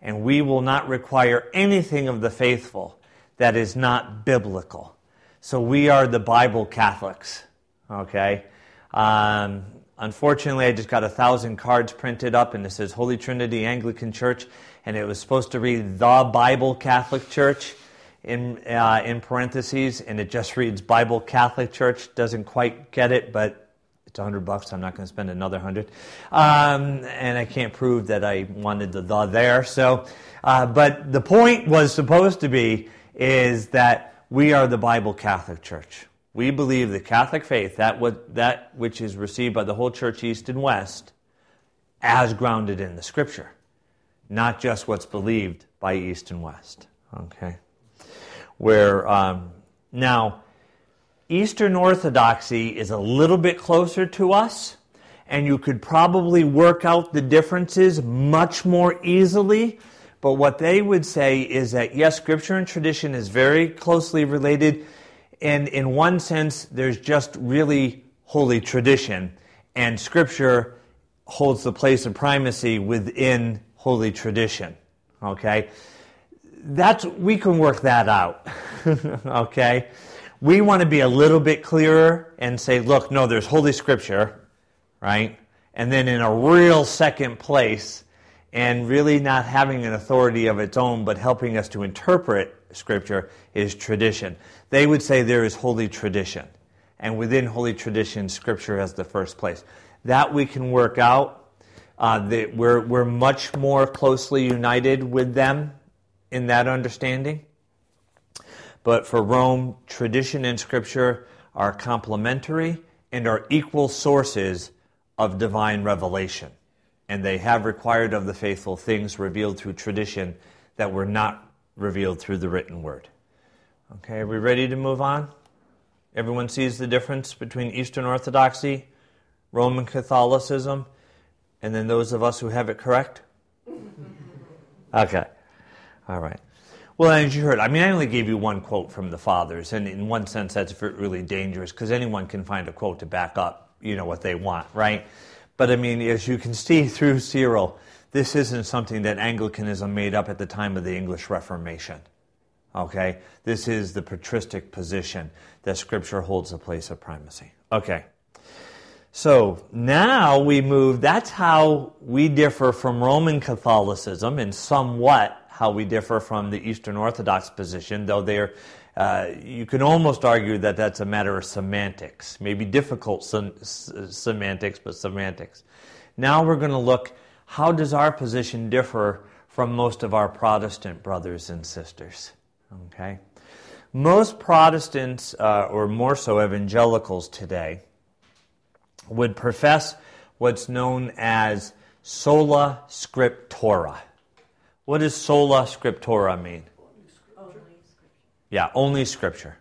And we will not require anything of the faithful that is not biblical. So we are the Bible Catholics, okay? Um, Unfortunately, I just got a thousand cards printed up, and it says Holy Trinity Anglican Church, and it was supposed to read the Bible Catholic Church in uh, in parentheses, and it just reads Bible Catholic Church. Doesn't quite get it, but it's a hundred bucks. I'm not going to spend another hundred, um, and I can't prove that I wanted the the there. So, uh, but the point was supposed to be is that we are the Bible Catholic Church. We believe the Catholic faith, that, what, that which is received by the whole church, East and West, as grounded in the Scripture, not just what's believed by East and West. Okay? Where, um, now, Eastern Orthodoxy is a little bit closer to us, and you could probably work out the differences much more easily. But what they would say is that, yes, Scripture and tradition is very closely related and in one sense, there's just really holy tradition. and Scripture holds the place of primacy within holy tradition. Okay? That's, we can work that out. [laughs] okay? We want to be a little bit clearer and say, look, no, there's Holy Scripture, right? And then in a real second place, and really not having an authority of its own, but helping us to interpret Scripture is tradition. They would say there is holy tradition. And within holy tradition, Scripture has the first place. That we can work out. Uh, we're, we're much more closely united with them in that understanding. But for Rome, tradition and Scripture are complementary and are equal sources of divine revelation. And they have required of the faithful things revealed through tradition that were not revealed through the written word. Okay, are we ready to move on? Everyone sees the difference between Eastern Orthodoxy, Roman Catholicism, and then those of us who have it correct? [laughs] Okay. All right. Well, as you heard, I mean, I only gave you one quote from the fathers, and in one sense, that's really dangerous because anyone can find a quote to back up, you know, what they want, right? But I mean, as you can see through Cyril, this isn't something that Anglicanism made up at the time of the English Reformation. Okay? This is the patristic position that Scripture holds a place of primacy. Okay. So now we move, that's how we differ from Roman Catholicism and somewhat how we differ from the Eastern Orthodox position, though they're, uh, you can almost argue that that's a matter of semantics, maybe difficult sem- semantics, but semantics. Now we're going to look how does our position differ from most of our Protestant brothers and sisters? Okay? Most Protestants, uh, or more so evangelicals today, would profess what's known as sola scriptura. What does sola scriptura mean? Yeah, only scripture.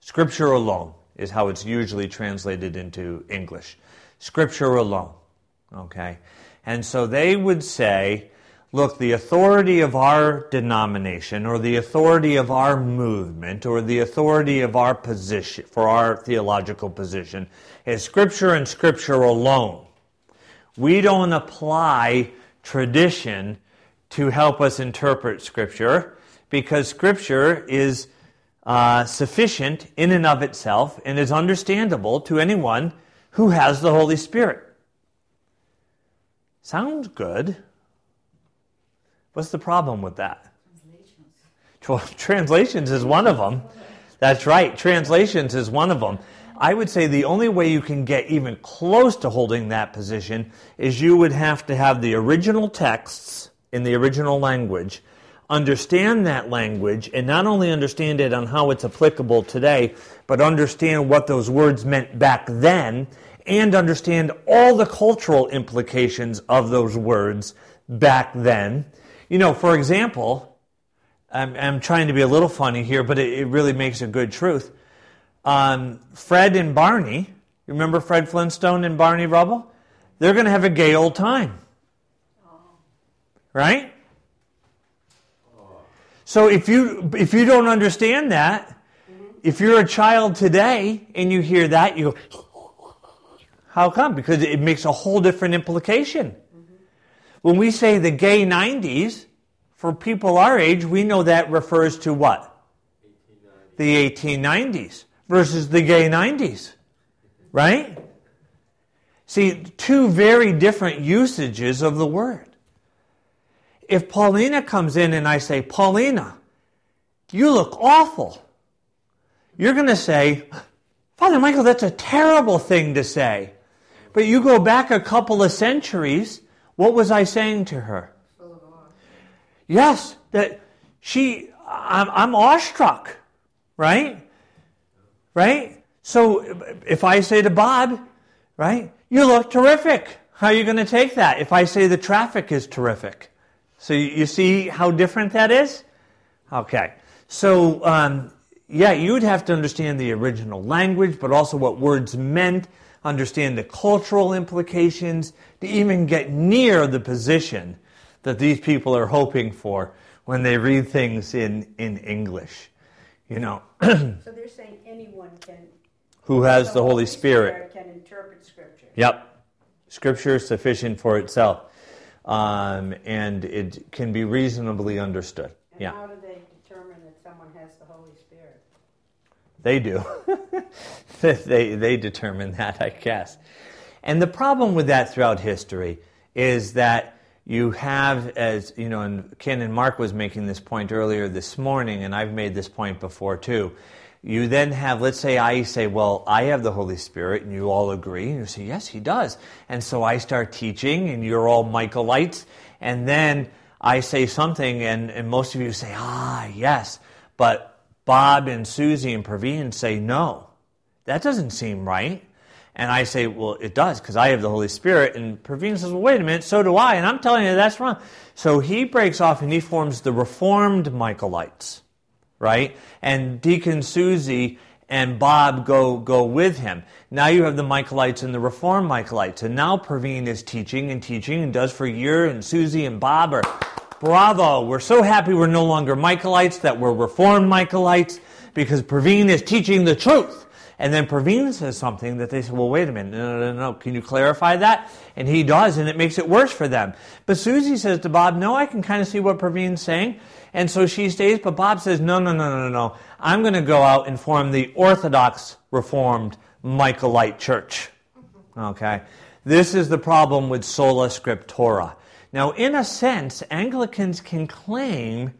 Scripture alone is how it's usually translated into English. Scripture alone. Okay? And so they would say, look, the authority of our denomination or the authority of our movement or the authority of our position, for our theological position, is Scripture and Scripture alone. We don't apply tradition to help us interpret Scripture because Scripture is uh, sufficient in and of itself and is understandable to anyone who has the Holy Spirit. Sounds good. What's the problem with that? Translations. [laughs] Translations is one of them. That's right. Translations is one of them. I would say the only way you can get even close to holding that position is you would have to have the original texts in the original language, understand that language, and not only understand it on how it's applicable today, but understand what those words meant back then, and understand all the cultural implications of those words back then. You know, for example, I'm, I'm trying to be a little funny here, but it, it really makes a good truth um, Fred and Barney, remember Fred Flintstone and Barney Rubble? They're going to have a gay old time. Right? So if you if you don't understand that, if you're a child today and you hear that, you go, how come? Because it makes a whole different implication. When we say the gay 90s, for people our age, we know that refers to what? The 1890s versus the gay 90s. Right? See, two very different usages of the word. If Paulina comes in and I say, Paulina, you look awful, you're going to say, Father Michael, that's a terrible thing to say. But you go back a couple of centuries, what was I saying to her? Yes, that she, I'm, I'm awestruck, right? right? So if I say to Bob, right, you look terrific. How are you going to take that if I say the traffic is terrific? So you see how different that is? Okay. So, um, yeah, you would have to understand the original language, but also what words meant, understand the cultural implications, to even get near the position that these people are hoping for when they read things in, in English. You know. [clears throat] so they're saying anyone can. Who has the, the Holy, Holy Spirit. Spirit. Can interpret Scripture. Yep. Scripture is sufficient for itself, um, and it can be reasonably understood. And Yeah. how do they determine that someone has the Holy Spirit? They do. [laughs] they, they determine that, I guess. And the problem with that throughout history is that you have, as you know, and Ken and Mark was making this point earlier this morning, and I've made this point before too. You then have, let's say I say, well, I have the Holy Spirit, and you all agree, and you say, yes, he does. And so I start teaching, and you're all Michaelites, and then I say something, and, and most of you say, ah, yes. But Bob and Susie and Praveen say, no, that doesn't seem right. And I say, well, it does, because I have the Holy Spirit. And Praveen says, well, wait a minute, so do I. And I'm telling you that's wrong. So he breaks off and he forms the Reformed Michaelites, right? And Deacon Susie and Bob go, go with him. Now you have the Michaelites and the Reformed Michaelites. And now Praveen is teaching and teaching and does for a year, and Susie and Bob are, bravo, we're so happy we're no longer Michaelites, that we're Reformed Michaelites, because Praveen is teaching the truth. And then Praveen says something that they say, well, wait a minute, no, no, no, can you clarify that? And he does, and it makes it worse for them. But Susie says to Bob, no, I can kind of see what Praveen's saying. And so she stays, but Bob says, no, no, no, no, no, no. I'm going to go out and form the Orthodox Reformed Michaelite Church. Okay? This is the problem with sola scriptura. Now, in a sense, Anglicans can claim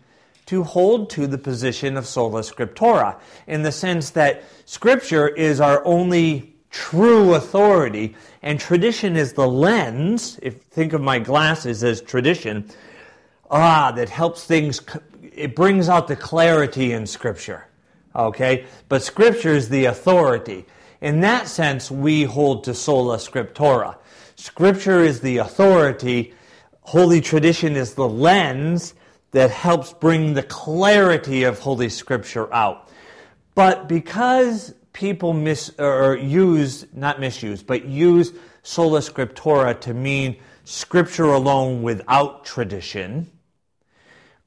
to hold to the position of sola scriptura in the sense that Scripture is our only true authority, and tradition is the lens. If think of my glasses as tradition, ah, that helps things. It brings out the clarity in Scripture. Okay, but Scripture is the authority. In that sense, we hold to sola scriptura. Scripture is the authority. Holy tradition is the lens that helps bring the clarity of Holy Scripture out. But because people mis or use not misuse, but use sola scriptura to mean Scripture alone without tradition,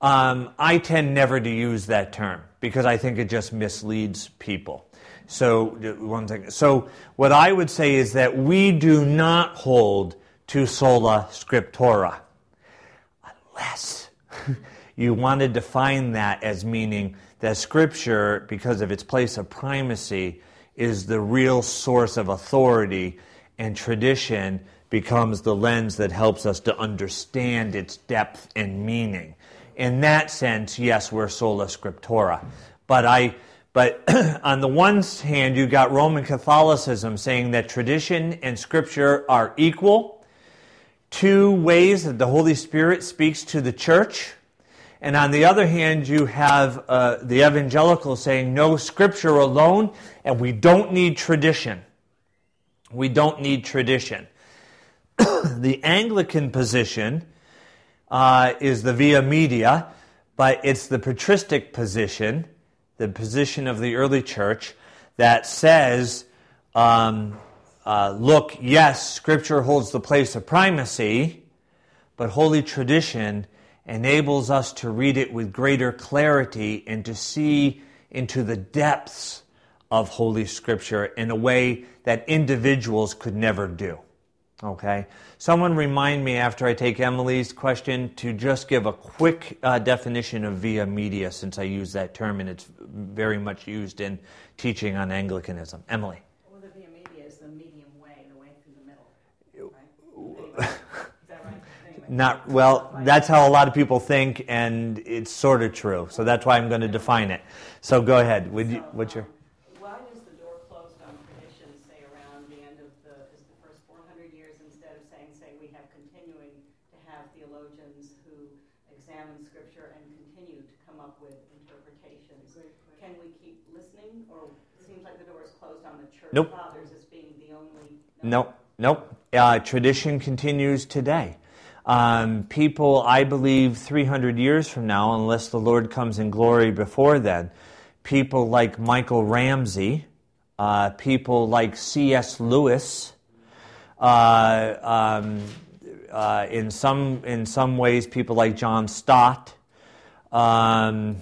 um, I tend never to use that term because I think it just misleads people. So one thing. So what I would say is that we do not hold to sola scriptura unless [laughs] you want to define that as meaning that Scripture, because of its place of primacy, is the real source of authority, and tradition becomes the lens that helps us to understand its depth and meaning. In that sense, yes, we're sola scriptura. But I but [clears throat] on the one hand, you got Roman Catholicism saying that tradition and scripture are equal, two ways that the Holy Spirit speaks to the church. And on the other hand, you have uh, the evangelical saying no scripture alone, and we don't need tradition. We don't need tradition. [clears throat] the Anglican position uh, is the via media, but it's the patristic position, the position of the early church, that says, um, uh, look, yes, Scripture holds the place of primacy, but holy tradition enables us to read it with greater clarity and to see into the depths of Holy Scripture in a way that individuals could never do. Okay? Someone remind me after I take Emily's question to just give a quick uh, definition of via media since I use that term and it's very much used in teaching on Anglicanism. Emily. Well, the via media is the medium way, the way through the middle, right? [laughs] Is that right? Anyway. Not well, that's how a lot of people think and it's sort of true. So that's why I'm going to define it. So go ahead. Would you, what's your Why is the door closed on tradition, say around the end of the, is the first four hundred years, instead of saying, say, we have continuing to have theologians who examine scripture and continue to come up with interpretations? Can we keep listening, or it seems like the door is closed on the church Nope. Nope, nope. Uh, tradition continues today. Um, people, I believe, 300 years from now, unless the Lord comes in glory before then, people like Michael Ramsey, uh, people like C.S. Lewis, uh, um, uh, in some in some ways, people like John Stott, um,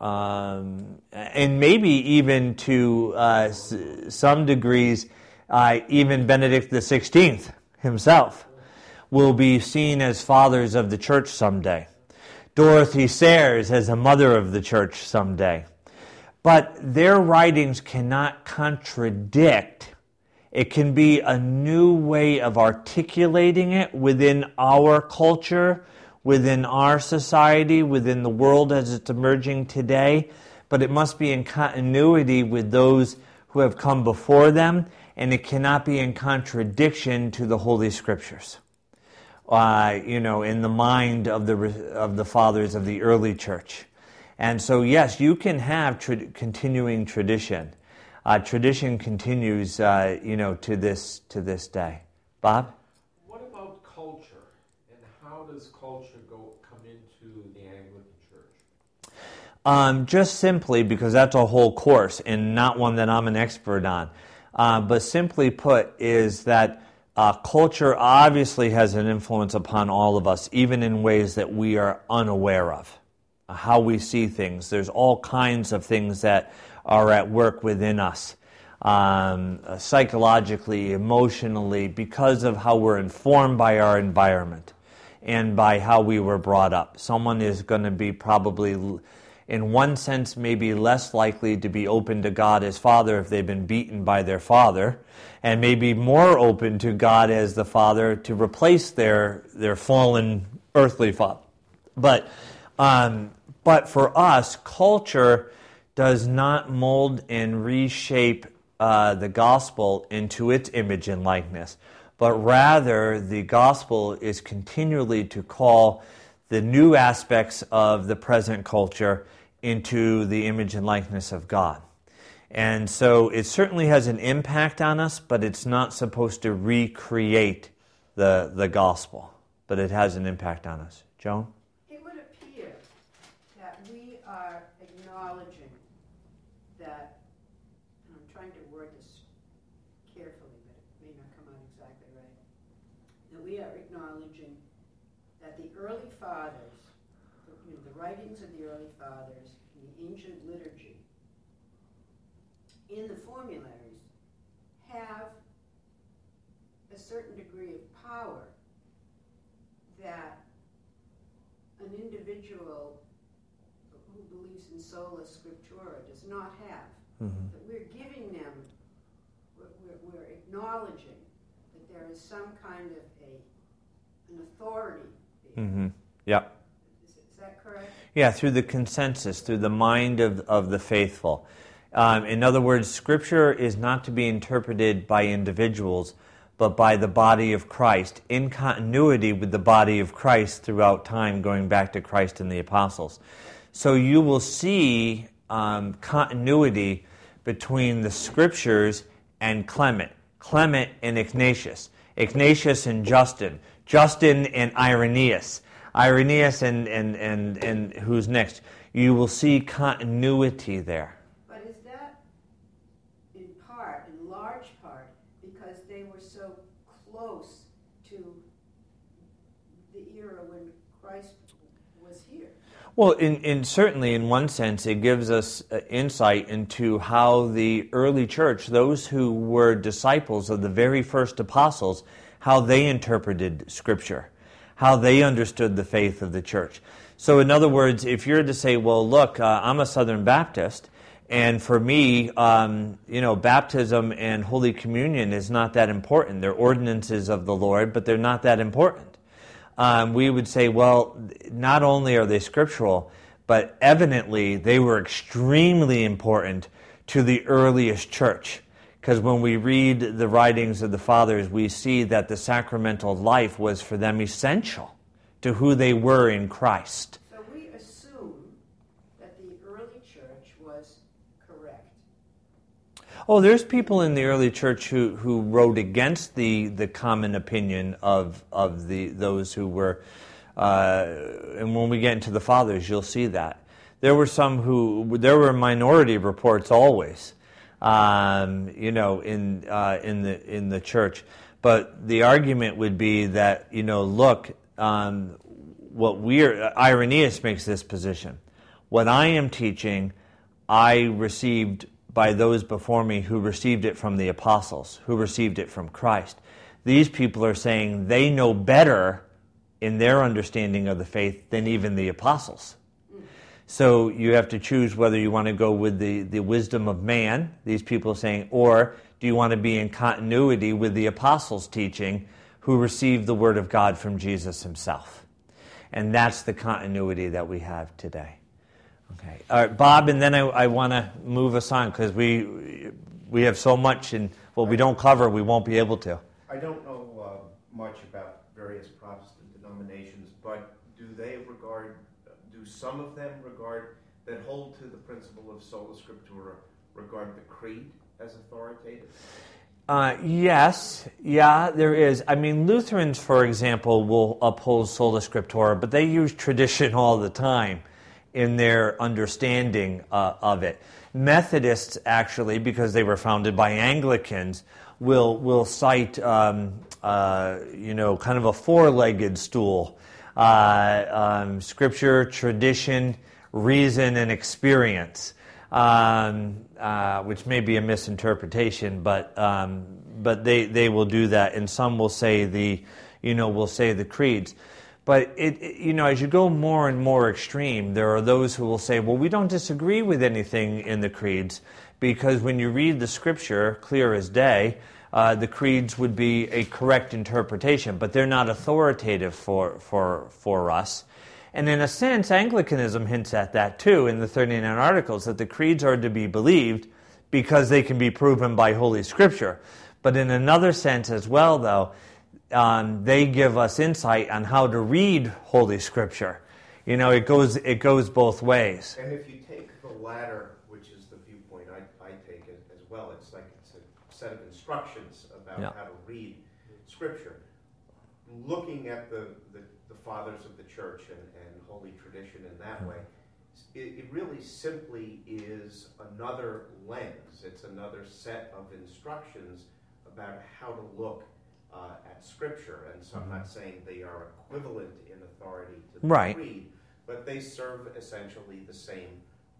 um, and maybe even to uh, s- some degrees, uh, even Benedict the Sixteenth himself, will be seen as fathers of the church someday. Dorothy Sayers as a mother of the church someday. But their writings cannot contradict. It can be a new way of articulating it within our culture, within our society, within the world as it's emerging today. But it must be in continuity with those who have come before them, and it cannot be in contradiction to the Holy Scriptures. Uh, you know, in the mind of the of the fathers of the early church. And so, yes, you can have tra- continuing tradition. Uh, tradition continues, uh, you know, to this to this day. Bob. What about culture, and how does culture go come into the Anglican Church? Um, just simply because that's a whole course and not one that I'm an expert on. Uh, but simply put, is that uh, culture obviously has an influence upon all of us, even in ways that we are unaware of how we see things. There's all kinds of things that are at work within us, um, psychologically, emotionally, because of how we're informed by our environment and by how we were brought up. Someone is going to be probably, in one sense, maybe less likely to be open to God as Father if they've been beaten by their father, and maybe more open to God as the Father to replace their, their fallen earthly father. But um, but for us, culture does not mold and reshape uh, the gospel into its image and likeness, but rather the gospel is continually to call the new aspects of the present culture into the image and likeness of God. And so it certainly has an impact on us, but it's not supposed to recreate the, the gospel, but it has an impact on us. Joan? It would appear that we are acknowledging that, and I'm trying to word this carefully, but it may not come out exactly right, that we are acknowledging that the early fathers, in the ancient liturgy, in the formularies, have a certain degree of power that an individual who believes in sola scriptura does not have. Mm-hmm. That we're giving them, we're, we're, acknowledging that there is some kind of a an authority. Mm-hmm. Yeah Is that correct? Yeah, through the consensus, through the mind of, of the faithful. Um, in other words, Scripture is not to be interpreted by individuals, but by the body of Christ, in continuity with the body of Christ throughout time, going back to Christ and the apostles. So you will see um, continuity between the Scriptures and Clement, Clement and Ignatius, Ignatius and Justin, Justin and Irenaeus. Irenaeus and, and, and, and who's next, you will see continuity there. But is that in part, in large part, because they were so close to the era when Christ was here? Well, in, in certainly in one sense, it gives us uh, insight into how the early church, those who were disciples of the very first apostles, how they interpreted Scripture how they understood the faith of the church. So, in other words, if you're to say, well, look, uh, I'm a Southern Baptist, and for me, um, you know, baptism and Holy Communion is not that important. They're ordinances of the Lord, but they're not that important. Um, we would say, well, not only are they scriptural, but evidently they were extremely important to the earliest church. Because when we read the writings of the fathers, we see that the sacramental life was for them essential to who they were in Christ. So we assume that the early church was correct. Oh, there's people in the early church who, who wrote against the, the common opinion of, of the, those who were, uh, and when we get into the fathers, you'll see that. There were some who, there were minority reports always um, you know, in uh, in the in the church. But the argument would be that you know, look, um, what we're Irenaeus makes this position. What I am teaching, I received by those before me who received it from the apostles, who received it from Christ. these people are saying they know better in their understanding of the faith than even the apostles. So you have to choose whether you want to go with the, the wisdom of man, these people saying, or do you want to be in continuity with the apostles' teaching who received the word of God from Jesus himself? And that's the continuity that we have today. Okay. All right, Bob, and then I, I want to move us on because we, we have so much, and what we don't cover, we won't be able to. I don't know uh, much about various Protestant denominations, but do they regard, do some of them regard, that hold to the principle of sola scriptura, regard the creed as authoritative? Uh, yes, yeah, there is. I mean, Lutherans, for example, will uphold sola scriptura, but they use tradition all the time in their understanding uh, of it. Methodists, actually, because they were founded by Anglicans, will will cite, um, uh, you know, kind of a four-legged stool: uh, um, scripture, tradition, reason, and experience. Um, uh, which may be a misinterpretation, but um, but they, they will do that, and some will say the, you know, will say the creeds. But it, it, you know, as you go more and more extreme, there are those who will say, well, we don't disagree with anything in the creeds because when you read the scripture clear as day, uh, the creeds would be a correct interpretation, but they're not authoritative for, for, for us. And in a sense, Anglicanism hints at that too in the 39 Articles, that the creeds are to be believed because they can be proven by Holy Scripture. But in another sense as well, though, um, they give us insight on how to read Holy Scripture. You know, it goes it goes both ways. And if you take the latter, which is the viewpoint I, I take it as well, it's like it's a set of instructions about Yeah. how to read Scripture. Looking at the, the, the fathers of the church and, and holy tradition in that way, it, it really simply is another lens. It's another set of instructions about how to look uh, at Scripture. And so I'm not saying they are equivalent in authority to the Right. creed, but they serve essentially the same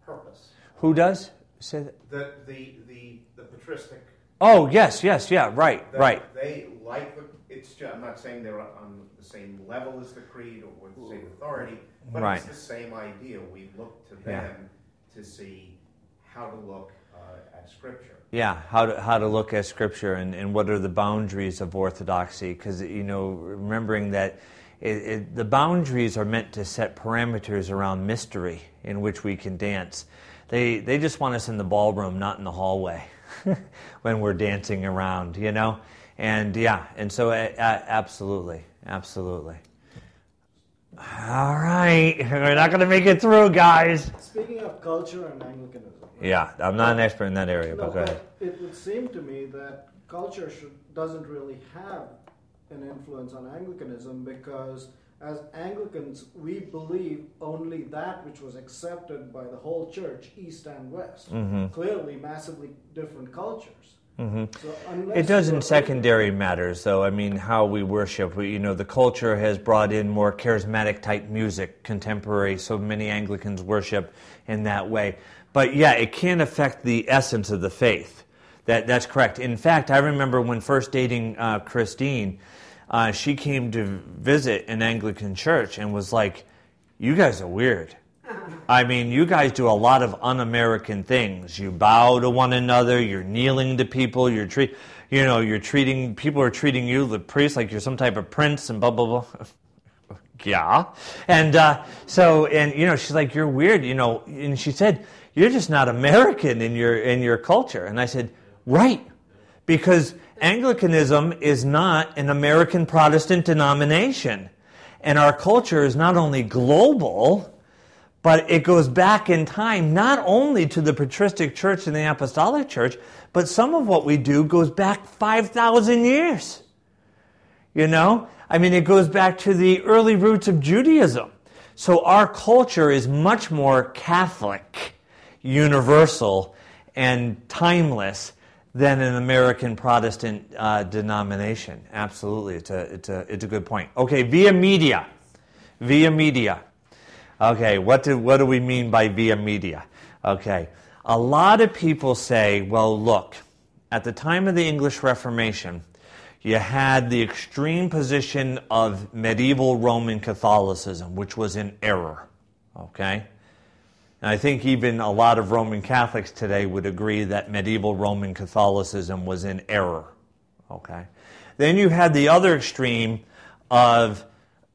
purpose. Who does? Say that. The, the, the, the patristic. Oh, yes, yes, yeah, right, that right. They like the, it's, ju- I'm not saying they're on the same level as the creed or with the same authority, but Right. it's the same idea. We look to Yeah. them to see how to look Uh, at Scripture. Yeah, how to, how to look at Scripture and, and what are the boundaries of orthodoxy. Because, you know, remembering that it, it, the boundaries are meant to set parameters around mystery in which we can dance. They, they just want us in the ballroom, not in the hallway [laughs] when we're dancing around, you know? And yeah, and so a, a, absolutely, absolutely. All right, [laughs] we're not going to make it through, guys. Speaking of culture and Anglicanism. Yeah, I'm not an expert in that area, No, but go ahead. but it would seem to me that culture should, doesn't really have an influence on Anglicanism because as Anglicans, we believe only that which was accepted by the whole church, East and West. Mm-hmm. Clearly, massively different cultures. Mm-hmm. So It does in secondary matters, though. I mean, how we worship. We, you know, the culture has brought in more charismatic type music, contemporary. So many Anglicans worship in that way. But yeah, it can affect the essence of the faith. That that's correct. In fact, I remember when first dating uh, Christine, uh, she came to visit an Anglican church and was like, "You guys are weird." I mean, you guys do a lot of un-American things. You bow to one another. You're kneeling to people. You're treat, you know, you're treating people are treating you, the priest, like you're some type of prince, and blah blah blah. [laughs] yeah, and uh, so and you know, she's like, you're weird, you know, and she said, you're just not American in your in your culture. And I said, right, because Anglicanism is not an American Protestant denomination, and our culture is not only global but it goes back in time not only to the patristic church and the apostolic church, but some of what we do goes back 5,000 years. You know? I mean, it goes back to the early roots of Judaism. So our culture is much more Catholic, universal, and timeless than an American Protestant uh, denomination. Absolutely. It's a, it's, a, it's a good point. Okay, via media. Via media. Okay, what do, what do we mean by via media? Okay, a lot of people say, well, look, at the time of the English Reformation, you had the extreme position of medieval Roman Catholicism, which was in error. Okay? And I think even a lot of Roman Catholics today would agree that medieval Roman Catholicism was in error. Okay? Then you had the other extreme of,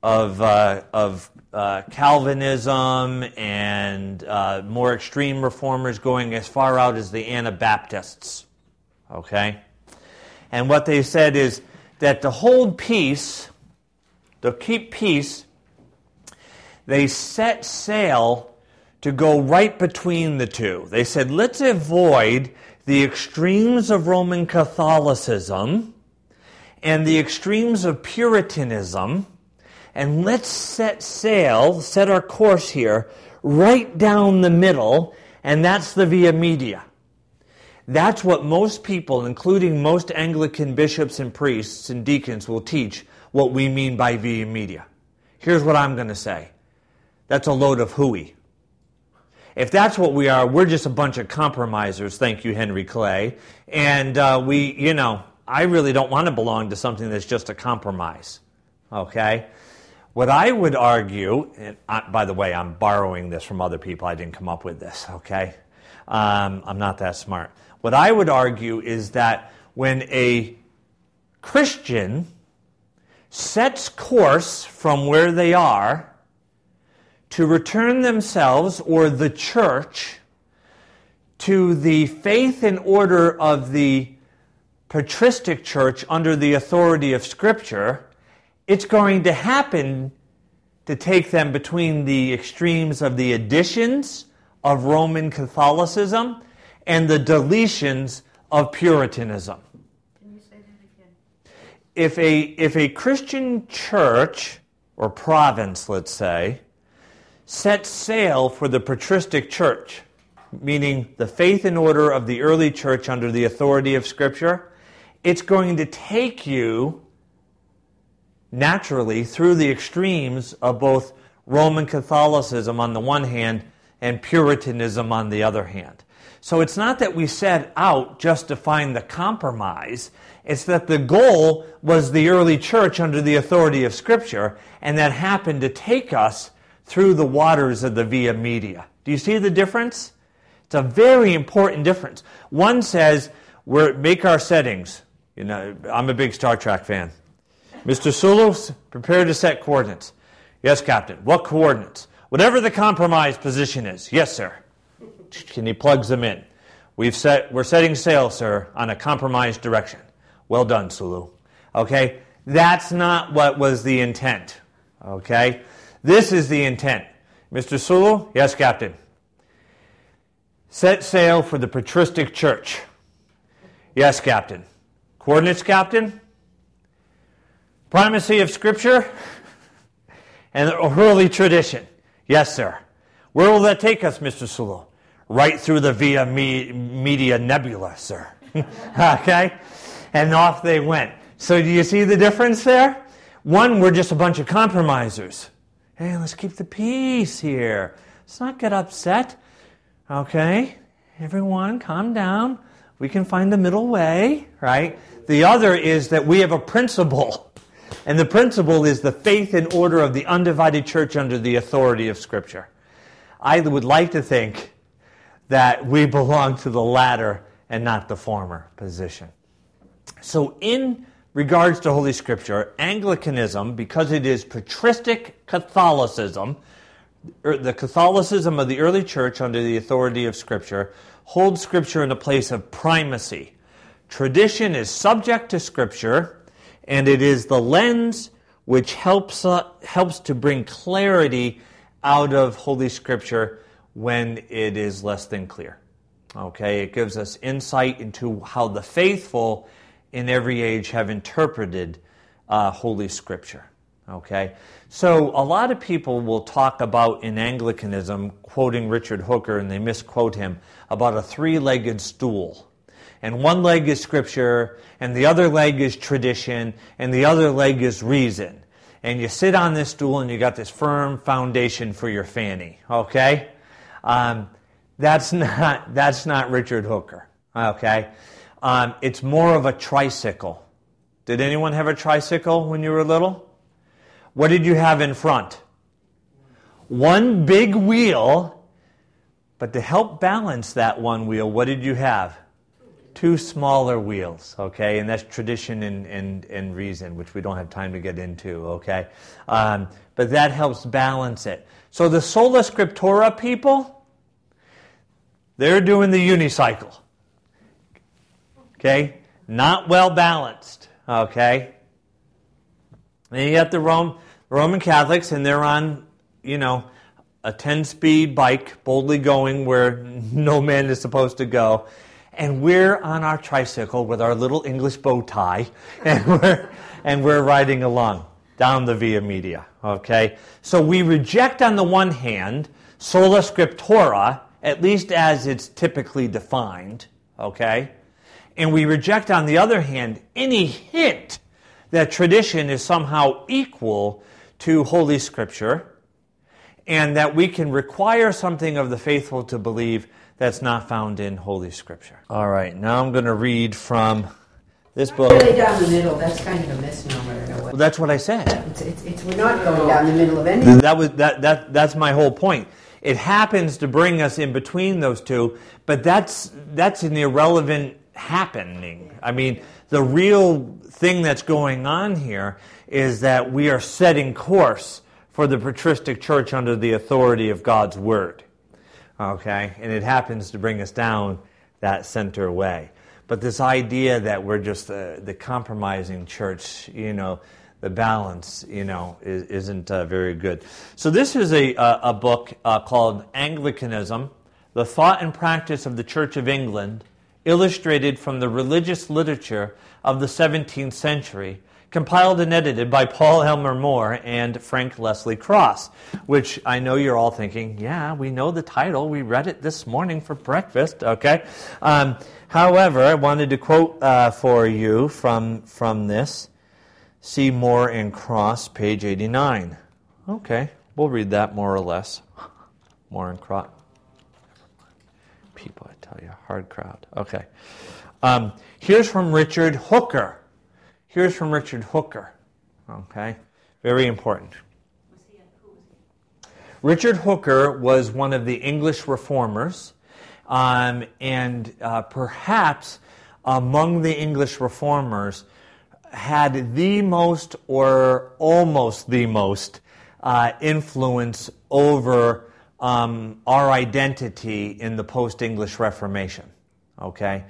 of, uh, of uh, Calvinism and uh, more extreme reformers going as far out as the Anabaptists. Okay? And what they said is that to hold peace, to keep peace, they set sail to go right between the two. They said, let's avoid the extremes of Roman Catholicism and the extremes of Puritanism, and let's set sail, set our course here, right down the middle, and that's the via media. That's what most people, including most Anglican bishops and priests and deacons, will teach what we mean by via media. Here's what I'm going to say that's a load of hooey. If that's what we are, we're just a bunch of compromisers. Thank you, Henry Clay. And uh, we, you know, I really don't want to belong to something that's just a compromise. Okay? What I would argue, and I, by the way, I'm borrowing this from other people, I didn't come up with this, okay? Um, I'm not that smart. What I would argue is that when a Christian sets course from where they are to return themselves or the church to the faith and order of the patristic church under the authority of Scripture, it's going to happen to take them between the extremes of the additions of Roman Catholicism and the deletions of Puritanism. Can you say that again? If a, if a Christian church or province, let's say, sets sail for the patristic church, meaning the faith and order of the early church under the authority of Scripture, it's going to take you naturally through the extremes of both Roman Catholicism on the one hand and Puritanism on the other hand. So it's not that we set out just to find the compromise. It's that the goal was the early church under the authority of Scripture, and that happened to take us through the waters of the via media. Do you see the difference? It's a very important difference. One says, we make our settings. You know, I'm a big Star Trek fan. Mr. Sulu, prepare to set coordinates. Yes, Captain. What coordinates? Whatever the compromise position is. Yes, sir. And he plugs them in. We've set, we're setting sail, sir, on a compromised direction. Well done, Sulu. Okay? That's not what was the intent. Okay? This is the intent. Mr. Sulu? Yes, Captain. Set sail for the patristic church. Yes, Captain. Coordinates, Captain? Primacy of Scripture [laughs] and early tradition. Yes, sir. Where will that take us, Mr. Sulu? Right through the Via Media Nebula, sir. [laughs] okay? And off they went. So do you see the difference there? One, we're just a bunch of compromisers. Hey, let's keep the peace here. Let's not get upset. Okay? Everyone, calm down. We can find the middle way, right? The other is that we have a principle. And the principle is the faith and order of the undivided church under the authority of Scripture. I would like to think that we belong to the latter and not the former position. So, in regards to Holy Scripture, Anglicanism, because it is patristic Catholicism, er, the Catholicism of the early church under the authority of Scripture, holds Scripture in a place of primacy. Tradition is subject to Scripture, and it is the lens which helps, uh, helps to bring clarity out of Holy Scripture when it is less than clear. Okay, it gives us insight into how the faithful in every age have interpreted uh, Holy Scripture. Okay, so a lot of people will talk about in Anglicanism, quoting Richard Hooker, and they misquote him, about a three legged stool. And one leg is Scripture, and the other leg is tradition, and the other leg is reason. And you sit on this stool and you got this firm foundation for your fanny. Okay? Um, that's [laughs] not that's not Richard Hooker. Okay, um, it's more of a tricycle. Did anyone have a tricycle when you were little? What did you have in front? One big wheel, but to help balance that one wheel, what did you have? Two smaller wheels, okay? And that's tradition and, and, and reason, which we don't have time to get into, okay? Um, but that helps balance it. So the Sola Scriptura people, they're doing the unicycle, okay? Not well balanced, okay? Then you the Rome, Roman Catholics, and they're on, you know, a 10 speed bike, boldly going where [laughs] no man is supposed to go. And we're on our tricycle with our little English bow tie, [laughs] and we're, and we're riding along down the Via Media. Okay? So we reject, on the one hand, sola scriptura, at least as it's typically defined. Okay? And we reject, on the other hand, any hint that tradition is somehow equal to Holy Scripture and that we can require something of the faithful to believe that's not found in Holy Scripture. All right, now I'm going to read from this book. Really down the middle, that's kind of a misnomer in a way. Well, that's what I said. It's, it's, it's, we're not going down the middle of anything. That was that, that that's my whole point. It happens to bring us in between those two, but that's that's an irrelevant happening. I mean, the real thing that's going on here is that we are setting course for the patristic church under the authority of God's word. Okay? And it happens to bring us down that center way. But this idea that we're just the, the compromising church, you know, the balance, you know, is, not uh, very good. So this is a, a book uh, called Anglicanism, The Thought and Practice of the Church of England, illustrated from the religious literature of the 17th century compiled and edited by Paul Elmer More and Frank Leslie Cross, which I know you're all thinking, yeah, we know the title. We read it this morning for breakfast, okay? Um, however, I wanted to quote uh, for you from, from this. See More and Cross, page 89. Okay, we'll read that more or less. More and Cross. Tell you, hard crowd. Okay. Um, here's from Richard Hooker. Here's from Richard Hooker. Okay? Very important. Richard Hooker was one of the English reformers, um, and uh, perhaps among the English reformers, had the most or almost the most uh, influence over um, our identity in the post English Reformation. Okay?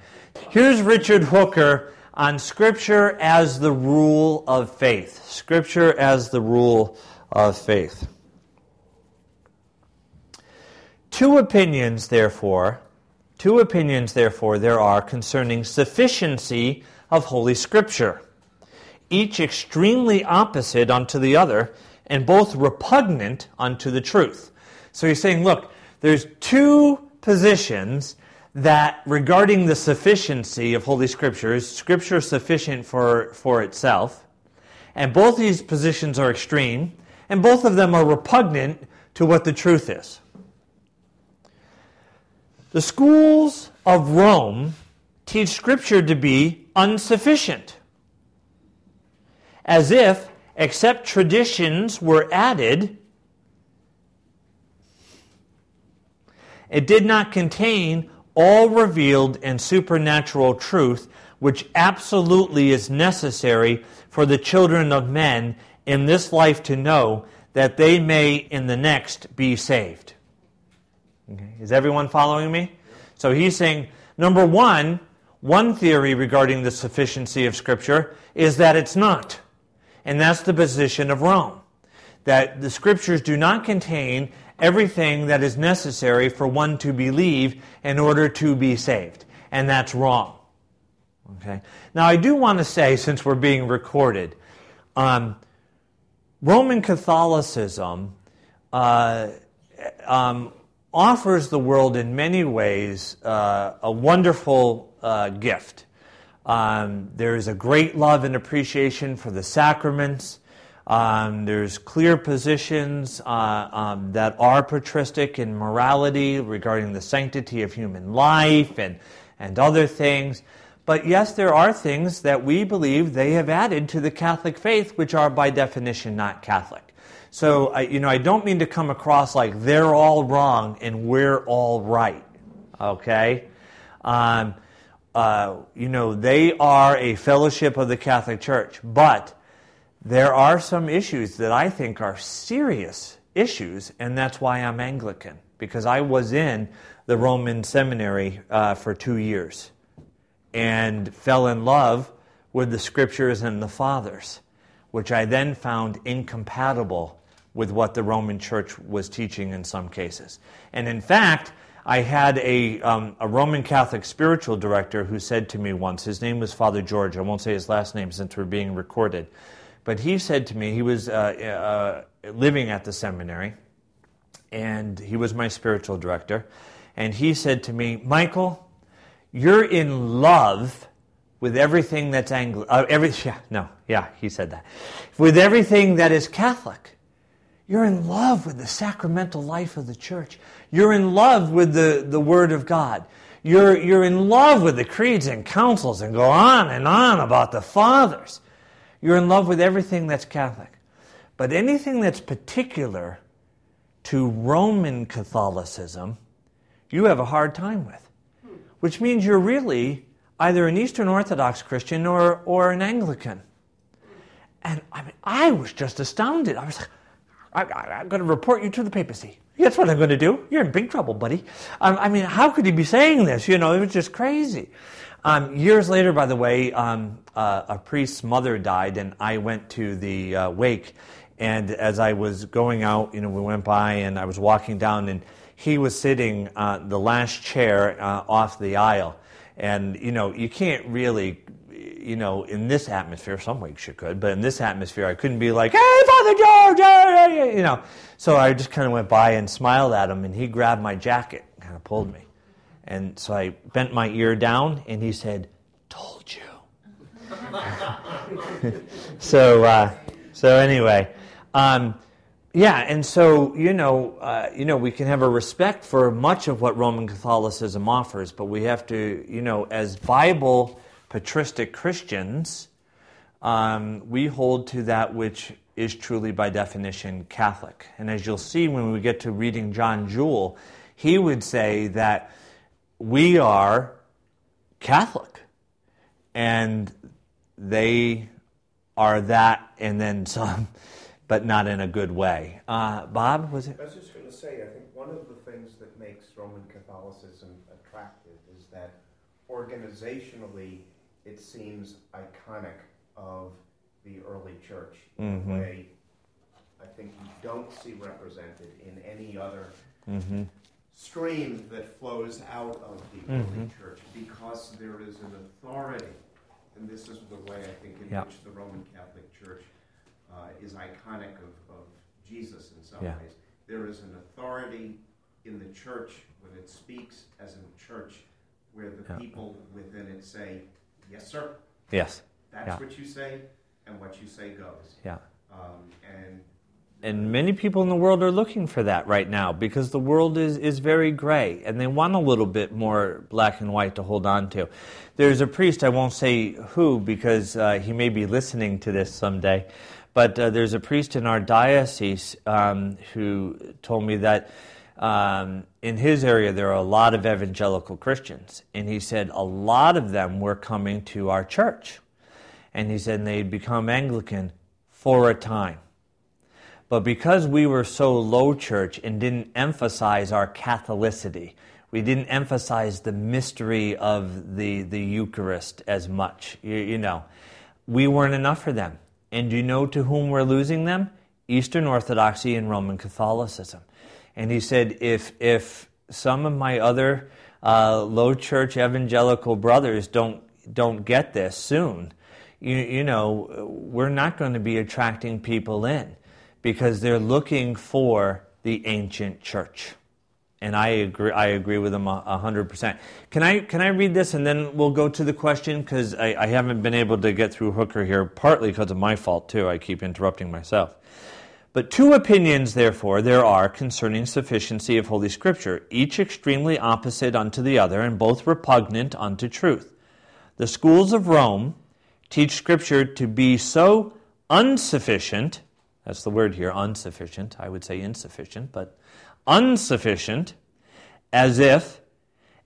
Here's Richard Hooker on Scripture as the rule of faith. Scripture as the rule of faith. Two opinions, therefore, two opinions, therefore, there are concerning sufficiency of Holy Scripture, each extremely opposite unto the other, and both repugnant unto the truth. So he's saying, look, there's two positions that regarding the sufficiency of Holy Scripture is Scripture sufficient for, for itself, and both these positions are extreme, and both of them are repugnant to what the truth is. The schools of Rome teach Scripture to be unsufficient, as if, except traditions were added, it did not contain all revealed and supernatural truth which absolutely is necessary for the children of men in this life to know that they may in the next be saved. Okay. Is everyone following me? So he's saying, number one, one theory regarding the sufficiency of Scripture is that it's not. And that's the position of Rome. That the Scriptures do not contain everything that is necessary for one to believe in order to be saved. And that's wrong. Okay? Now, I do want to say, since we're being recorded, um, Roman Catholicism uh, um, offers the world in many ways uh, a wonderful uh, gift. Um, there is a great love and appreciation for the sacraments. Um, there's clear positions uh, um, that are patristic in morality regarding the sanctity of human life and, and other things. But yes, there are things that we believe they have added to the Catholic faith, which are by definition not Catholic. So, I, you know, I don't mean to come across like they're all wrong and we're all right. Okay? Um, uh, you know, they are a fellowship of the Catholic Church, but there are some issues that I think are serious issues, and that's why I'm Anglican, because I was in the Roman seminary uh, for two years and fell in love with the scriptures and the fathers, which I then found incompatible with what the Roman church was teaching in some cases. And in fact, I had a, um, a Roman Catholic spiritual director who said to me once, his name was Father George, I won't say his last name since we're being recorded, but he said to me, he was uh, uh, living at the seminary, and he was my spiritual director, and he said to me, Michael, you're in love with everything that's Anglo. Uh, every, [laughs] yeah, no, yeah, he said that. With everything that is Catholic. You're in love with the sacramental life of the church. You're in love with the, the Word of God. You're, you're in love with the creeds and councils and go on and on about the fathers. You're in love with everything that's Catholic. But anything that's particular to Roman Catholicism, you have a hard time with which means you're really either an Eastern Orthodox Christian or, or an Anglican. And I mean, I was just astounded. I was like, I, am going to report you to the papacy. That's what I'm going to do. You're in big trouble, buddy. I mean, how could he be saying this? You know, it was just crazy. Um, years later, by the way, um, uh, a priest's mother died, and I went to the uh, wake. And as I was going out, you know, we went by, and I was walking down, and he was sitting uh, the last chair uh, off the aisle. And, you know, you can't really, you know, in this atmosphere, some weeks you could, but in this atmosphere, I couldn't be like, hey, Father George, you know. So I just kind of went by and smiled at him, and he grabbed my jacket, and kind of pulled me. And so I bent my ear down, and he said, told you. [laughs] so, uh, so anyway, um, yeah, and so you know, uh, you know, we can have a respect for much of what Roman Catholicism offers, but we have to, you know, as Bible patristic Christians, um, we hold to that which is truly, by definition, Catholic. And as you'll see when we get to reading John Jewel, he would say that we are Catholic, and they are that, and then some [laughs] but not in a good way. Uh, Bob, was it? I was just going to say, I think one of the things that makes Roman Catholicism attractive is that organizationally it seems iconic of the early church in mm-hmm. a way I think you don't see represented in any other mm-hmm. Stream that flows out of the mm-hmm. early church because there is an authority. And this is the way I think in yep. which the Roman Catholic Church uh, is iconic of, of Jesus in some yeah. ways. There is an authority in the church when it speaks as a church where the yeah. people within it say, Yes, sir. Yes. That's yeah. what you say, and what you say goes. Yeah. Um, and and many people in the world are looking for that right now because the world is, is very gray and they want a little bit more black and white to hold on to. There's a priest, I won't say who because uh, he may be listening to this someday, but uh, there's a priest in our diocese um, who told me that um, in his area there are a lot of evangelical Christians. And he said a lot of them were coming to our church. And he said they'd become Anglican for a time. But because we were so low church and didn't emphasize our Catholicity, we didn't emphasize the mystery of the, the Eucharist as much, you, you know, we weren't enough for them. And do you know to whom we're losing them? Eastern Orthodoxy and Roman Catholicism. And he said, if, if some of my other uh, low church evangelical brothers don't, don't get this soon, you, you know, we're not going to be attracting people in because they're looking for the ancient church and I agree. I agree with hundred percent. Can I can I read this and then we'll go to the question because I, I haven't been able to get through Hooker here, partly because of my fault too. I keep interrupting myself. But two opinions, therefore, there are concerning sufficiency of Holy Scripture, each extremely opposite unto the other, and both repugnant unto truth. The schools of Rome teach Scripture to be so unsufficient, that's the word here, unsufficient, I would say insufficient, but unsufficient, as if,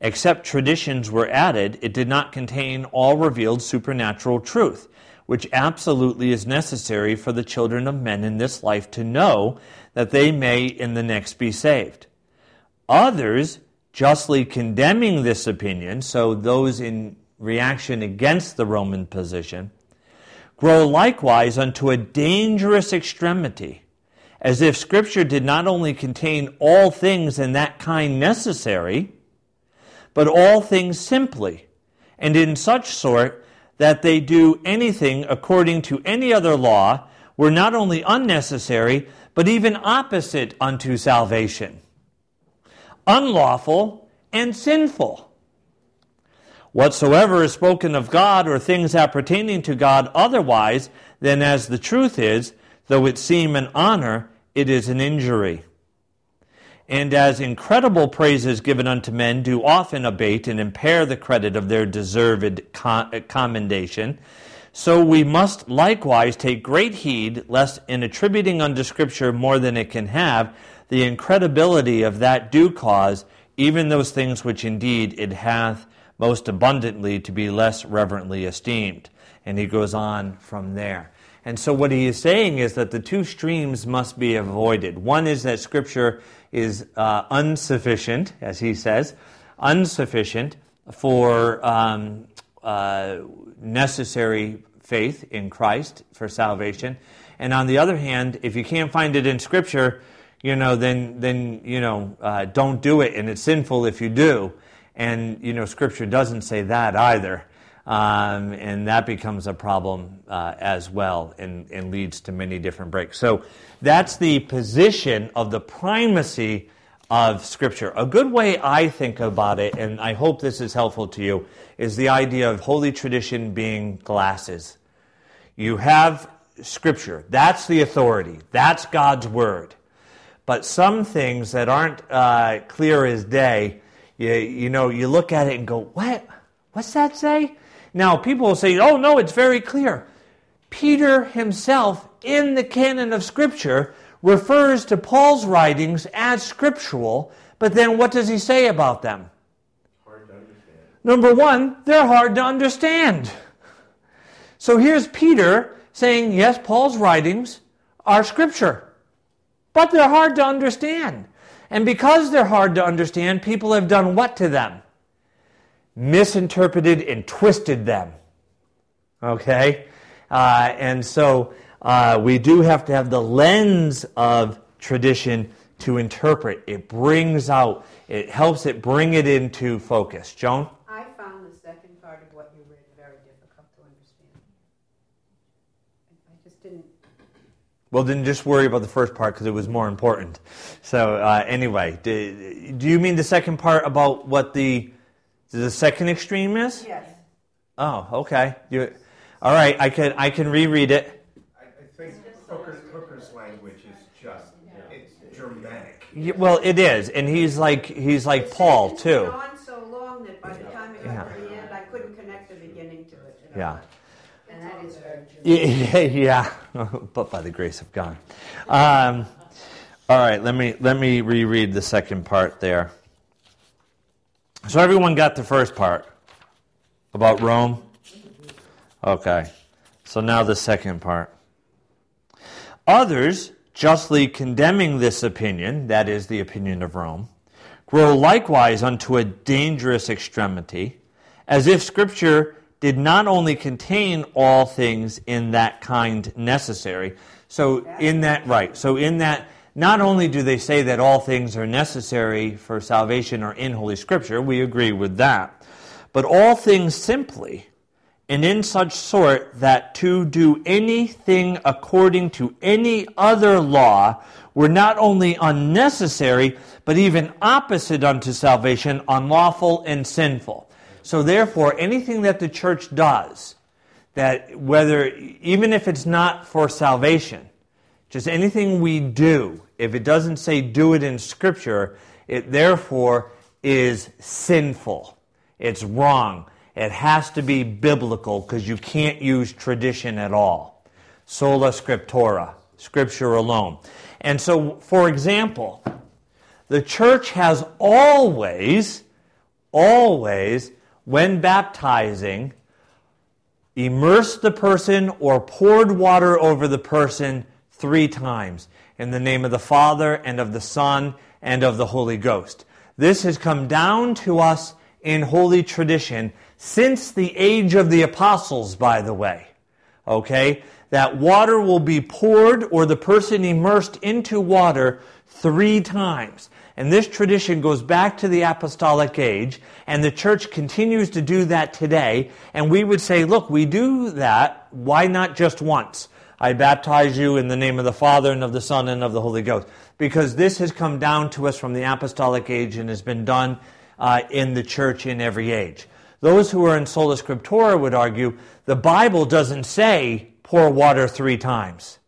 except traditions were added, it did not contain all revealed supernatural truth, which absolutely is necessary for the children of men in this life to know that they may in the next be saved. Others, justly condemning this opinion, so those in reaction against the Roman position, grow likewise unto a dangerous extremity, as if Scripture did not only contain all things in that kind necessary, but all things simply, and in such sort that they do anything according to any other law were not only unnecessary, but even opposite unto salvation, unlawful and sinful Whatsoever is spoken of God or things appertaining to God otherwise than as the truth is, though it seem an honor, it is an injury. And as incredible praises given unto men do often abate and impair the credit of their deserved commendation, so we must likewise take great heed lest in attributing unto Scripture more than it can have, the incredibility of that due cause even those things which indeed it hath most abundantly to be less reverently esteemed. And he goes on from there. And so, what he is saying is that the two streams must be avoided. One is that Scripture is uh, insufficient, as he says, insufficient for um, uh, necessary faith in Christ for salvation. And on the other hand, if you can't find it in Scripture, you know, then then you know, uh, don't do it, and it's sinful if you do. And, you know, Scripture doesn't say that either. Um, and that becomes a problem uh, as well and, and, leads to many different breaks. So that's the position of the primacy of Scripture. A good way I think about it, and I hope this is helpful to you, is the idea of Holy Tradition being glasses. You have Scripture, that's the authority, that's God's Word. But some things that aren't uh, clear as day, you, you know, you look at it and go, what? What's that say? Now, people will say, oh, no, it's very clear. Peter himself, in the canon of Scripture, refers to Paul's writings as scriptural, but then what does he say about them? Number one, they're hard to understand. So here's Peter saying, yes, Paul's writings are scripture, but they're hard to understand. And because they're hard to understand, people have done what to them? Misinterpreted and twisted them. Okay? Uh, and so uh, we do have to have the lens of tradition to interpret. It brings out, it helps it bring it into focus. Joan? Well, then just worry about the first part because it was more important. So, uh, anyway, do, do, you mean the second part about what the the second extreme is? Yes. Oh, okay. You, all right, I can I can reread it. I, I think Hooker, Hooker's language is just it's Germanic. Yeah, well, it is, and he's like he's like Paul too. On so long that by the time it got yeah. to the end, I couldn't connect the beginning to it. Yeah. Yeah, [laughs] [laughs] but by the grace of God. Um, all right, let me let me reread the second part there. So everyone got the first part about Rome. Okay, so now the second part. Others, justly condemning this opinion, that is the opinion of Rome, grow likewise unto a dangerous extremity, as if Scripture did not only contain all things in that kind necessary. So, in that, right, so in that, not only do they say that all things are necessary for salvation or in Holy Scripture, we agree with that, but all things simply, and in such sort that to do anything according to any other law were not only unnecessary, but even opposite unto salvation, unlawful and sinful. So therefore, anything that the church does, that whether, even if it's not for salvation, just anything we do, if it doesn't say do it in Scripture, it therefore is sinful. It's wrong. It has to be biblical because you can't use tradition at all. Sola scriptura, scripture alone. And so, for example, the church has always, always, when baptizing, immersed the person or poured water over the person three times in the name of the Father and of the Son and of the Holy Ghost. This has come down to us in holy tradition since the age of the apostles, by the way. Okay? That water will be poured or the person immersed into water three times. And this tradition goes back to the apostolic age, and the church continues to do that today. And we would say, look, we do that. Why not just once? I baptize you in the name of the Father and of the Son and of the Holy Ghost. Because this has come down to us from the apostolic age and has been done uh, in the church in every age. Those who are in sola scriptura would argue the Bible doesn't say pour water three times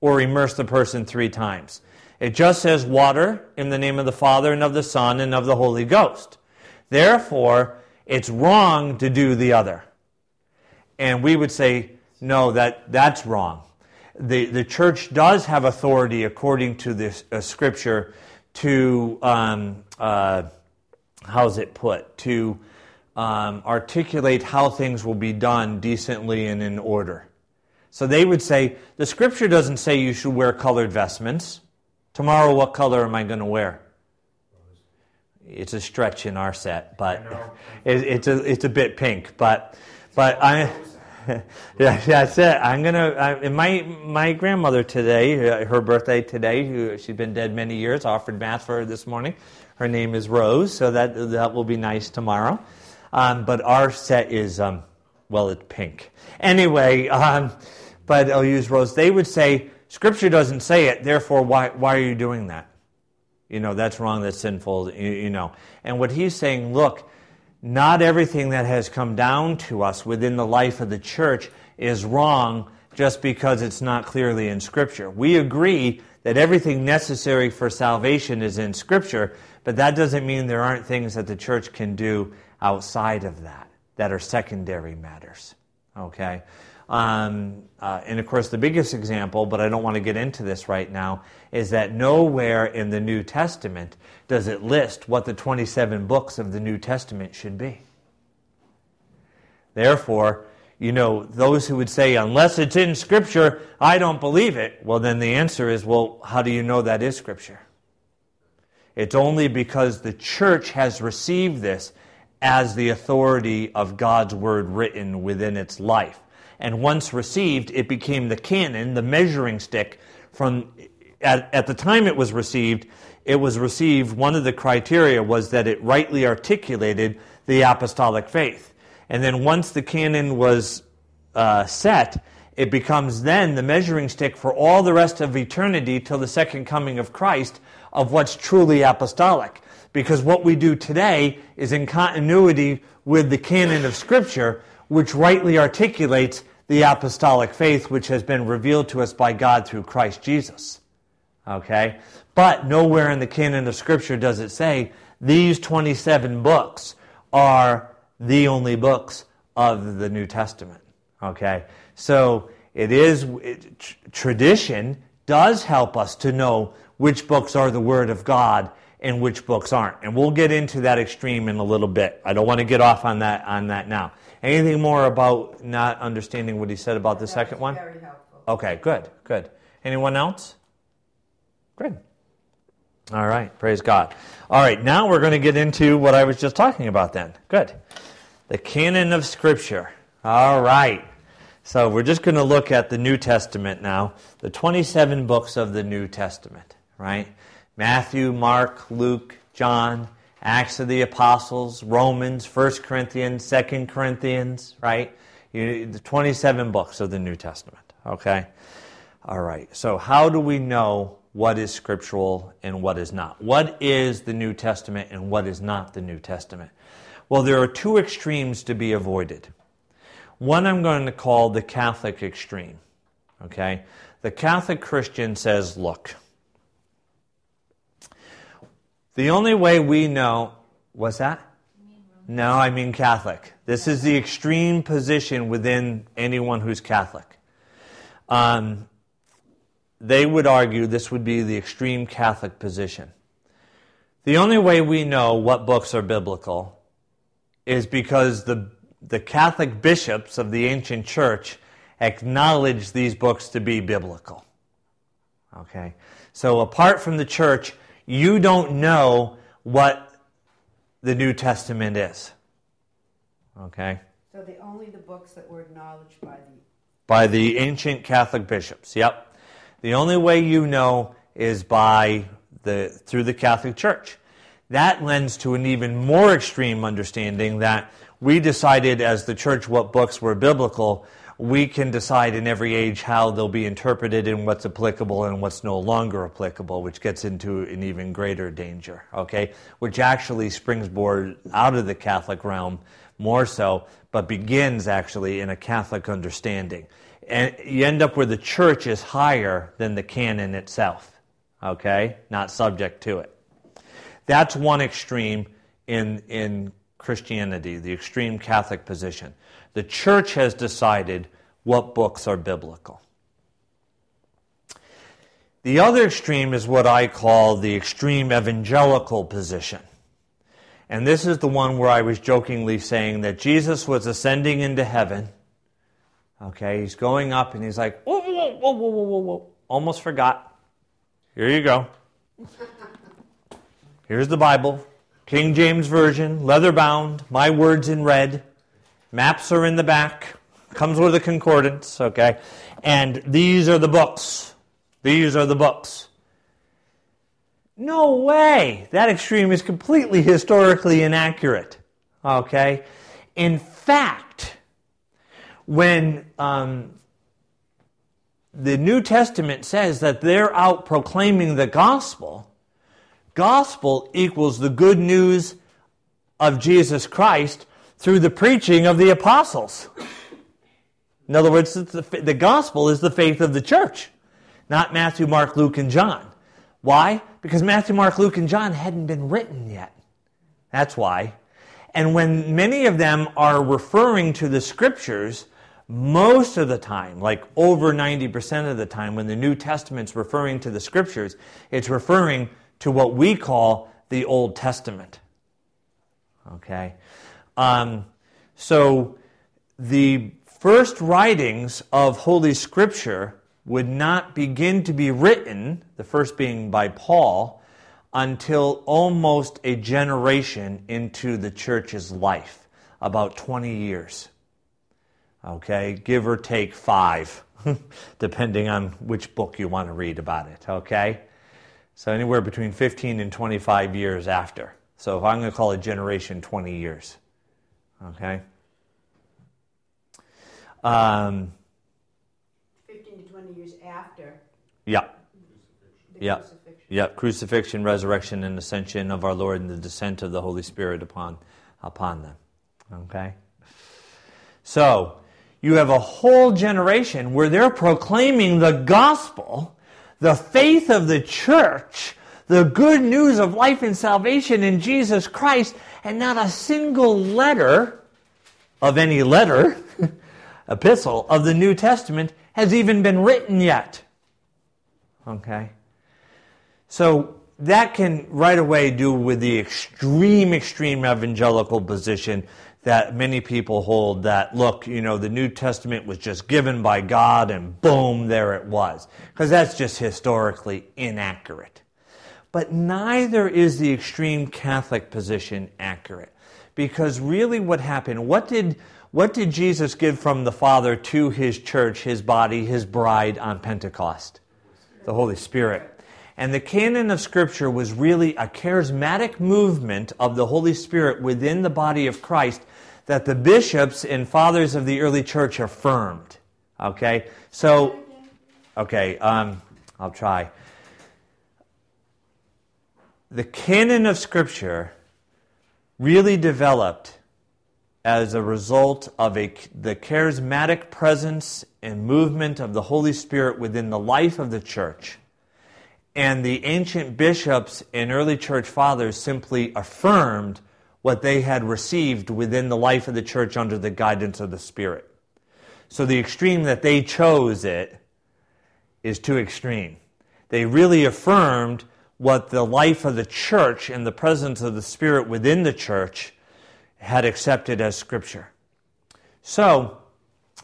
or immerse the person three times. It just says water in the name of the Father and of the Son and of the Holy Ghost. Therefore, it's wrong to do the other. And we would say, no, that, that's wrong. The, the church does have authority, according to this uh, scripture, to, um, uh, how's it put, to um, articulate how things will be done decently and in order. So they would say, the scripture doesn't say you should wear colored vestments. Tomorrow, what color am I going to wear? It's a stretch in our set, but it, it's a it's a bit pink. But but I. [laughs] yeah, that's it. I'm gonna. I, my my grandmother today, uh, her birthday today. Who she's been dead many years. Offered mass for her this morning. Her name is Rose, so that that will be nice tomorrow. Um, but our set is um, well, it's pink. Anyway, um, but I'll use Rose. They would say Scripture doesn't say it, therefore, why, why are you doing that? You know, that's wrong, that's sinful, you, you know. And what he's saying, look, not everything that has come down to us within the life of the church is wrong just because it's not clearly in Scripture. We agree that everything necessary for salvation is in Scripture, but that doesn't mean there aren't things that the church can do outside of that that are secondary matters. Okay? Um, uh, and of course, the biggest example, but I don't want to get into this right now, is that nowhere in the New Testament does it list what the 27 books of the New Testament should be. Therefore, you know, those who would say, unless it's in Scripture, I don't believe it, well, then the answer is, well, how do you know that is Scripture? It's only because the church has received this as the authority of God's Word written within its life and once received, it became the canon, the measuring stick. From at, at the time it was received, it was received. One of the criteria was that it rightly articulated the apostolic faith, and then once the canon was uh, set, it becomes then the measuring stick for all the rest of eternity till the second coming of Christ of what's truly apostolic. Because what we do today is in continuity with the canon of Scripture, which rightly articulates the apostolic faith which has been revealed to us by God through Christ Jesus. Okay? But nowhere in the canon of Scripture does it say these 27 books are the only books of the New Testament. Okay? So it is, it, tradition does help us to know which books are the Word of God and which books aren't. And we'll get into that extreme in a little bit. I don't want to get off on that, on that now. Anything more about not understanding what he said about the second one? Very helpful. Okay, good, good. Anyone else? Good. All right, praise God. All right, now we're going to get into what I was just talking about then. Good. The canon of Scripture. All right. So we're just going to look at the New Testament now, the 27 books of the New Testament, right? Matthew, Mark, Luke, John, Acts of the Apostles, Romans, 1 Corinthians, 2 Corinthians, right? You, the 27 books of the New Testament, okay? All right, so how do we know what is scriptural and what is not? What is the New Testament and what is not the New Testament? Well, there are two extremes to be avoided. One I'm going to call the Catholic extreme, okay? The Catholic Christian says, look, the only way we know, what's that? No, I mean Catholic. This is the extreme position within anyone who's Catholic. Um, they would argue this would be the extreme Catholic position. The only way we know what books are biblical is because the, the Catholic bishops of the ancient church acknowledged these books to be biblical. Okay? So, apart from the church, you don't know what the New Testament is. Okay? So the only the books that were acknowledged by the By the ancient Catholic bishops. Yep. The only way you know is by the through the Catholic Church. That lends to an even more extreme understanding that we decided as the church what books were biblical. We can decide in every age how they'll be interpreted and what's applicable and what's no longer applicable, which gets into an even greater danger, okay? Which actually springboard out of the Catholic realm more so, but begins actually in a Catholic understanding. And you end up where the church is higher than the canon itself, okay? Not subject to it. That's one extreme in, in Christianity, the extreme Catholic position. The church has decided what books are biblical. The other extreme is what I call the extreme evangelical position. And this is the one where I was jokingly saying that Jesus was ascending into heaven. Okay, he's going up and he's like, whoa, whoa, whoa, whoa, whoa, whoa, whoa. Almost forgot. Here you go. Here's the Bible, King James Version, leather bound, my words in red. Maps are in the back, comes with a concordance, okay? And these are the books. These are the books. No way! That extreme is completely historically inaccurate, okay? In fact, when um, the New Testament says that they're out proclaiming the gospel, gospel equals the good news of Jesus Christ through the preaching of the apostles. In other words, the, gospel is the faith of the church, not Matthew, Mark, Luke, and John. Why? Because Matthew, Mark, Luke, and John hadn't been written yet. That's why. And when many of them are referring to the scriptures, most of the time, like over 90% of the time, when the New Testament's referring to the scriptures, it's referring to what we call the Old Testament. Okay? Um, so the first writings of Holy Scripture would not begin to be written, the first being by Paul, until almost a generation into the church's life, about 20 years. Okay, give or take five, [laughs] depending on which book you want to read about it. Okay? So anywhere between 15 and 25 years after. So if I'm going to call a generation 20 years. Okay? Um, 15 to 20 years after yeah. the Yeah. crucifixion. Yeah, crucifixion, resurrection, and ascension of our Lord and the descent of the Holy Spirit upon, upon them. Okay? So, you have a whole generation where they're proclaiming the gospel, the faith of the church, the good news of life and salvation in Jesus Christ, and not a single letter of any letter, [laughs] epistle of the New Testament has even been written yet. Okay? So that can right away do with the extreme, extreme evangelical position that many people hold that, look, you know, the New Testament was just given by God and boom, there it was. Because that's just historically inaccurate. But neither is the extreme Catholic position accurate. Because really what happened, what did, what did Jesus give from the Father to his church, his body, his bride on Pentecost? The Holy Spirit. And the canon of Scripture was really a charismatic movement of the Holy Spirit within the body of Christ that the bishops and fathers of the early church affirmed. Okay? So, okay, um, I'll try. The canon of Scripture really developed as a result of a, the charismatic presence and movement of the Holy Spirit within the life of the church. And the ancient bishops and early church fathers simply affirmed what they had received within the life of the church under the guidance of the Spirit. So the extreme that they chose it is too extreme. They really affirmed what the life of the church and the presence of the Spirit within the church had accepted as Scripture. So,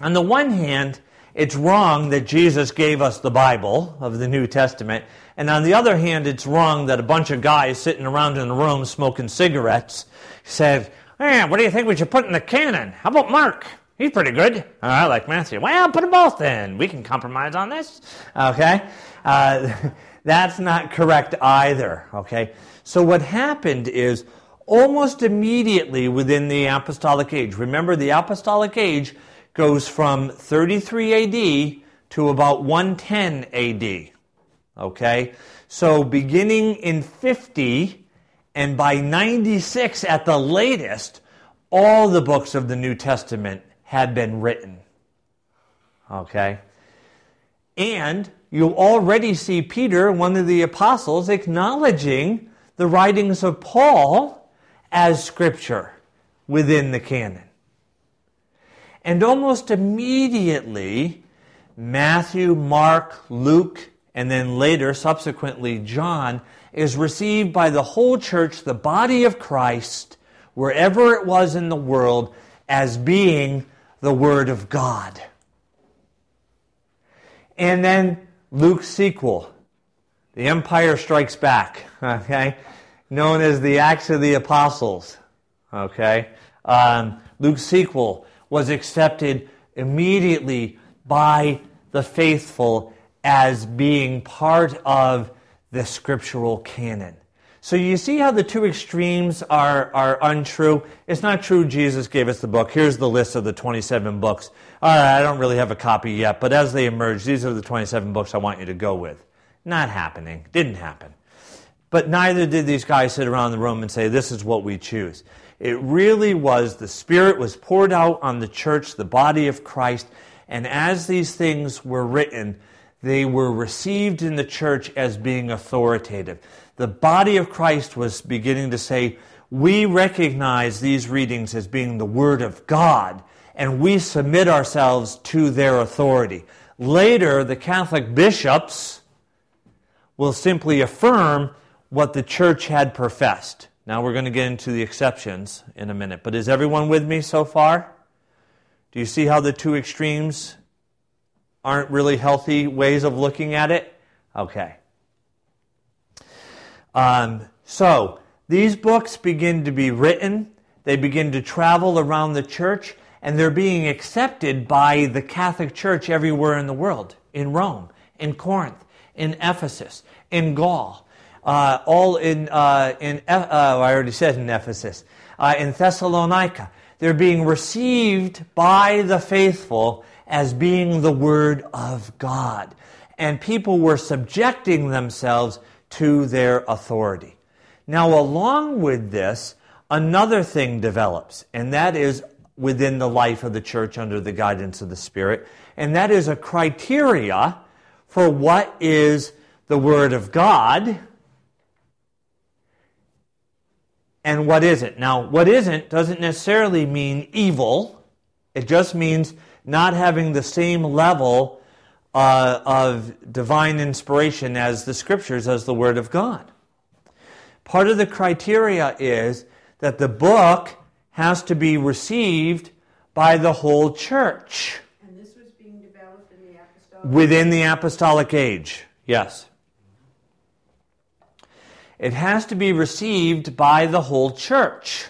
on the one hand, it's wrong that Jesus gave us the Bible of the New Testament, and on the other hand, it's wrong that a bunch of guys sitting around in a room smoking cigarettes said, hey, what do you think we should put in the canon? How about Mark? He's pretty good. Oh, I like Matthew. Well, put them both in. We can compromise on this. Okay? Uh, [laughs] that's not correct either. Okay? So what happened is almost immediately within the apostolic age, remember the apostolic age goes from 33 AD to about 110 AD. Okay? So beginning in 50 and by 96 at the latest, all the books of the New Testament had been written. Okay? And you already see Peter, one of the apostles, acknowledging the writings of Paul as scripture within the canon. And almost immediately, Matthew, Mark, Luke, and then later, subsequently, John, is received by the whole church, the body of Christ, wherever it was in the world, as being the Word of God. And then Luke's sequel, The Empire Strikes Back, okay, known as the Acts of the Apostles, okay. Um, Luke's sequel was accepted immediately by the faithful as being part of the scriptural canon. So you see how the two extremes are, are untrue? It's not true Jesus gave us the book. Here's the list of the 27 books. All right, I don't really have a copy yet, but as they emerge, these are the 27 books I want you to go with. Not happening. Didn't happen. But neither did these guys sit around the room and say, this is what we choose. It really was the Spirit was poured out on the church, the body of Christ, and as these things were written, they were received in the church as being authoritative. The body of Christ was beginning to say, we recognize these readings as being the Word of God, and we submit ourselves to their authority. Later, the Catholic bishops will simply affirm what the church had professed. Now we're going to get into the exceptions in a minute. But is everyone with me so far? Do you see how the two extremes aren't really healthy ways of looking at it? Okay. Um, so, these books begin to be written, they begin to travel around the church, and they're being accepted by the Catholic Church everywhere in the world in Rome, in Corinth, in Ephesus, in Gaul, uh, all in, uh, in uh, I already said in Ephesus, uh, in Thessalonica. They're being received by the faithful as being the Word of God. And people were subjecting themselves to their authority. Now, along with this, another thing develops, and that is within the life of the church under the guidance of the Spirit, and that is a criteria for what is the Word of God and what isn't. Now, what isn't doesn't necessarily mean evil, it just means not having the same level uh, of divine inspiration as the scriptures, as the Word of God. Part of the criteria is that the book has to be received by the whole church. And this was being developed in the apostolic. Within the apostolic age, yes. It has to be received by the whole church.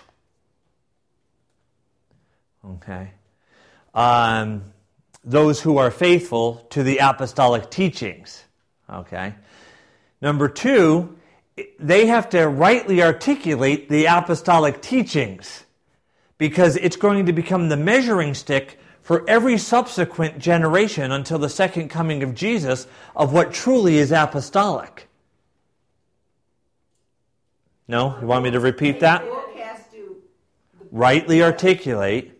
Okay. Um, those who are faithful to the apostolic teachings. Okay? Number two, they have to rightly articulate the apostolic teachings because it's going to become the measuring stick for every subsequent generation until the second coming of Jesus of what truly is apostolic. No? You want me to repeat that? The book has to, Rightly articulate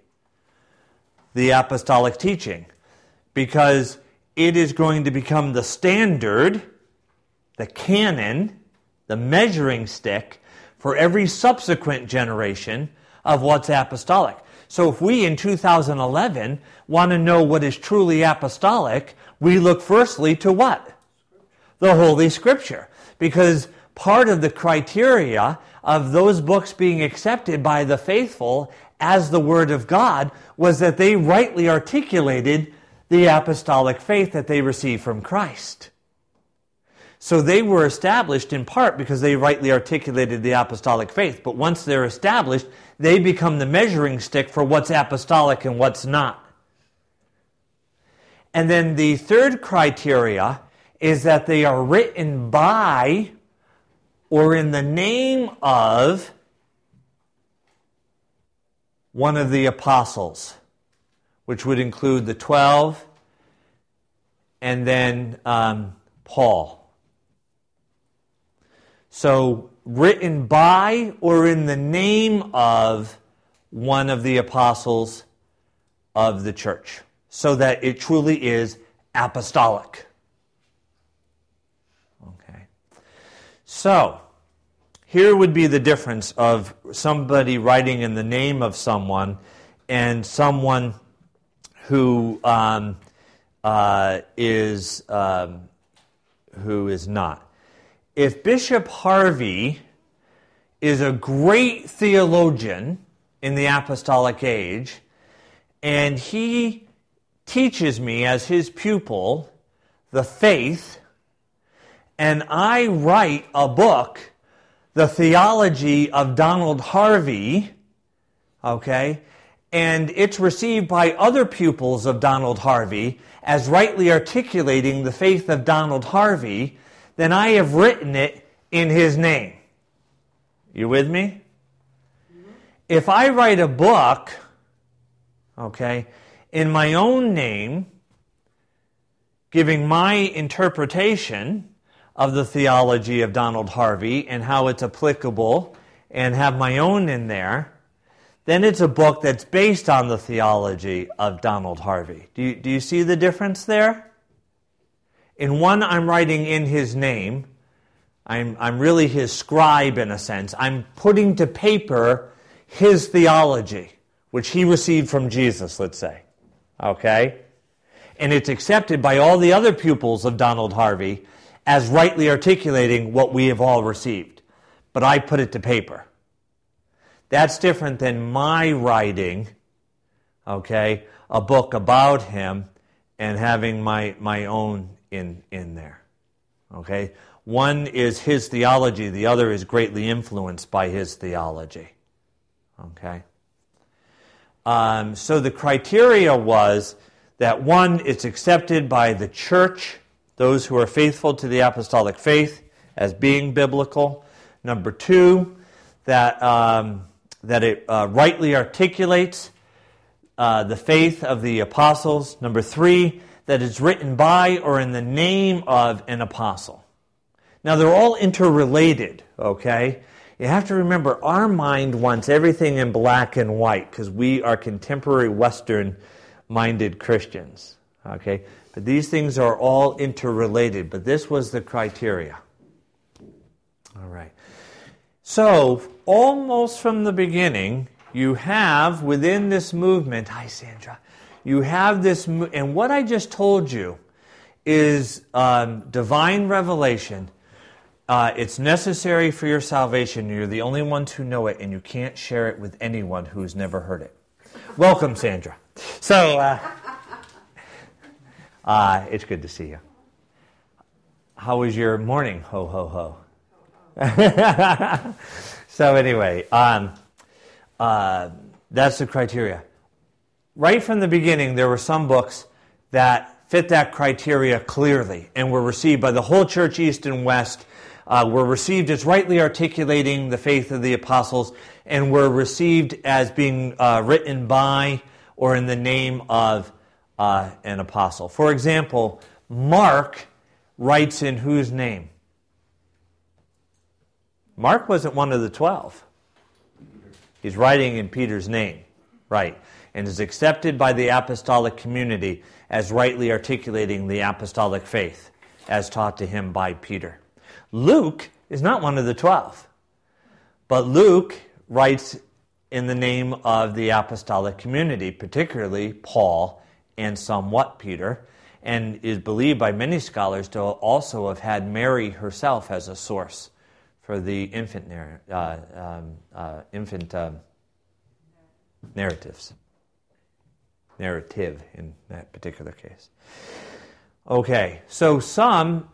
the apostolic teaching because it is going to become the standard, the canon, the measuring stick for every subsequent generation of what's apostolic. So if we in 2011 want to know what is truly apostolic, we look firstly to what? The Holy Scripture. Because part of the criteria of those books being accepted by the faithful as the Word of God was that they rightly articulated the apostolic faith that they received from Christ. So they were established in part because they rightly articulated the apostolic faith. But once they're established, they become the measuring stick for what's apostolic and what's not. And then the third criteria is that they are written by or in the name of one of the apostles, which would include the 12 and then um, Paul. So, written by or in the name of one of the apostles of the church, so that it truly is apostolic. Okay. So, here would be the difference of somebody writing in the name of someone and someone who um, uh, is um, who is not. If Bishop Harvey is a great theologian in the apostolic age, and he teaches me as his pupil the faith, and I write a book, The Theology of Donald Harvey, okay, and it's received by other pupils of Donald Harvey as rightly articulating the faith of Donald Harvey then I have written it in his name. You with me? Mm-hmm. If I write a book, okay, in my own name, giving my interpretation of the theology of Donald Harvey and how it's applicable, and have my own in there, then it's a book that's based on the theology of Donald Harvey. Do you, do you see the difference there? In one, I'm writing in his name. I'm, I'm really his scribe in a sense. I'm putting to paper his theology, which he received from Jesus, let's say. Okay? And it's accepted by all the other pupils of Donald Harvey as rightly articulating what we have all received. But I put it to paper. That's different than my writing, okay, a book about him and having my, my own in, in there. Okay? One is his theology, the other is greatly influenced by his theology. Okay? Um, so the criteria was that one, it's accepted by the church, those who are faithful to the apostolic faith, as being biblical. Number two, that, um, that it uh, rightly articulates uh, the faith of the apostles. Number three, that is written by or in the name of an apostle. Now, they're all interrelated, okay? You have to remember, our mind wants everything in black and white because we are contemporary Western minded Christians, okay? But these things are all interrelated, but this was the criteria. All right. So, almost from the beginning, you have within this movement, hi Sandra, you have this, and what I just told you is um, divine revelation. Uh, it's necessary for your salvation. You're the only ones who know it, and you can't share it with anyone who's never heard it. Welcome, Sandra. So, uh, [laughs] uh, it's good to see you. How was your morning? Ho, ho, ho. [laughs] so, anyway, um, uh, that's the criteria right from the beginning, there were some books that fit that criteria clearly and were received by the whole church, East and West, uh, were received as rightly articulating the faith of the apostles, and were received as being uh, written by or in the name of uh, an apostle. For example, Mark writes in whose name? Mark wasn't one of the twelve. He's writing in Peter's name, right? and is accepted by the apostolic community as rightly articulating the apostolic faith as taught to him by Peter. Luke is not one of the twelve, But Luke writes in the name of the apostolic community, particularly Paul and somewhat Peter, and is believed by many scholars to also have had Mary herself as a source for the infant, narr- uh, um, uh, infant um, narratives. Narrative in that particular case. Okay, so some.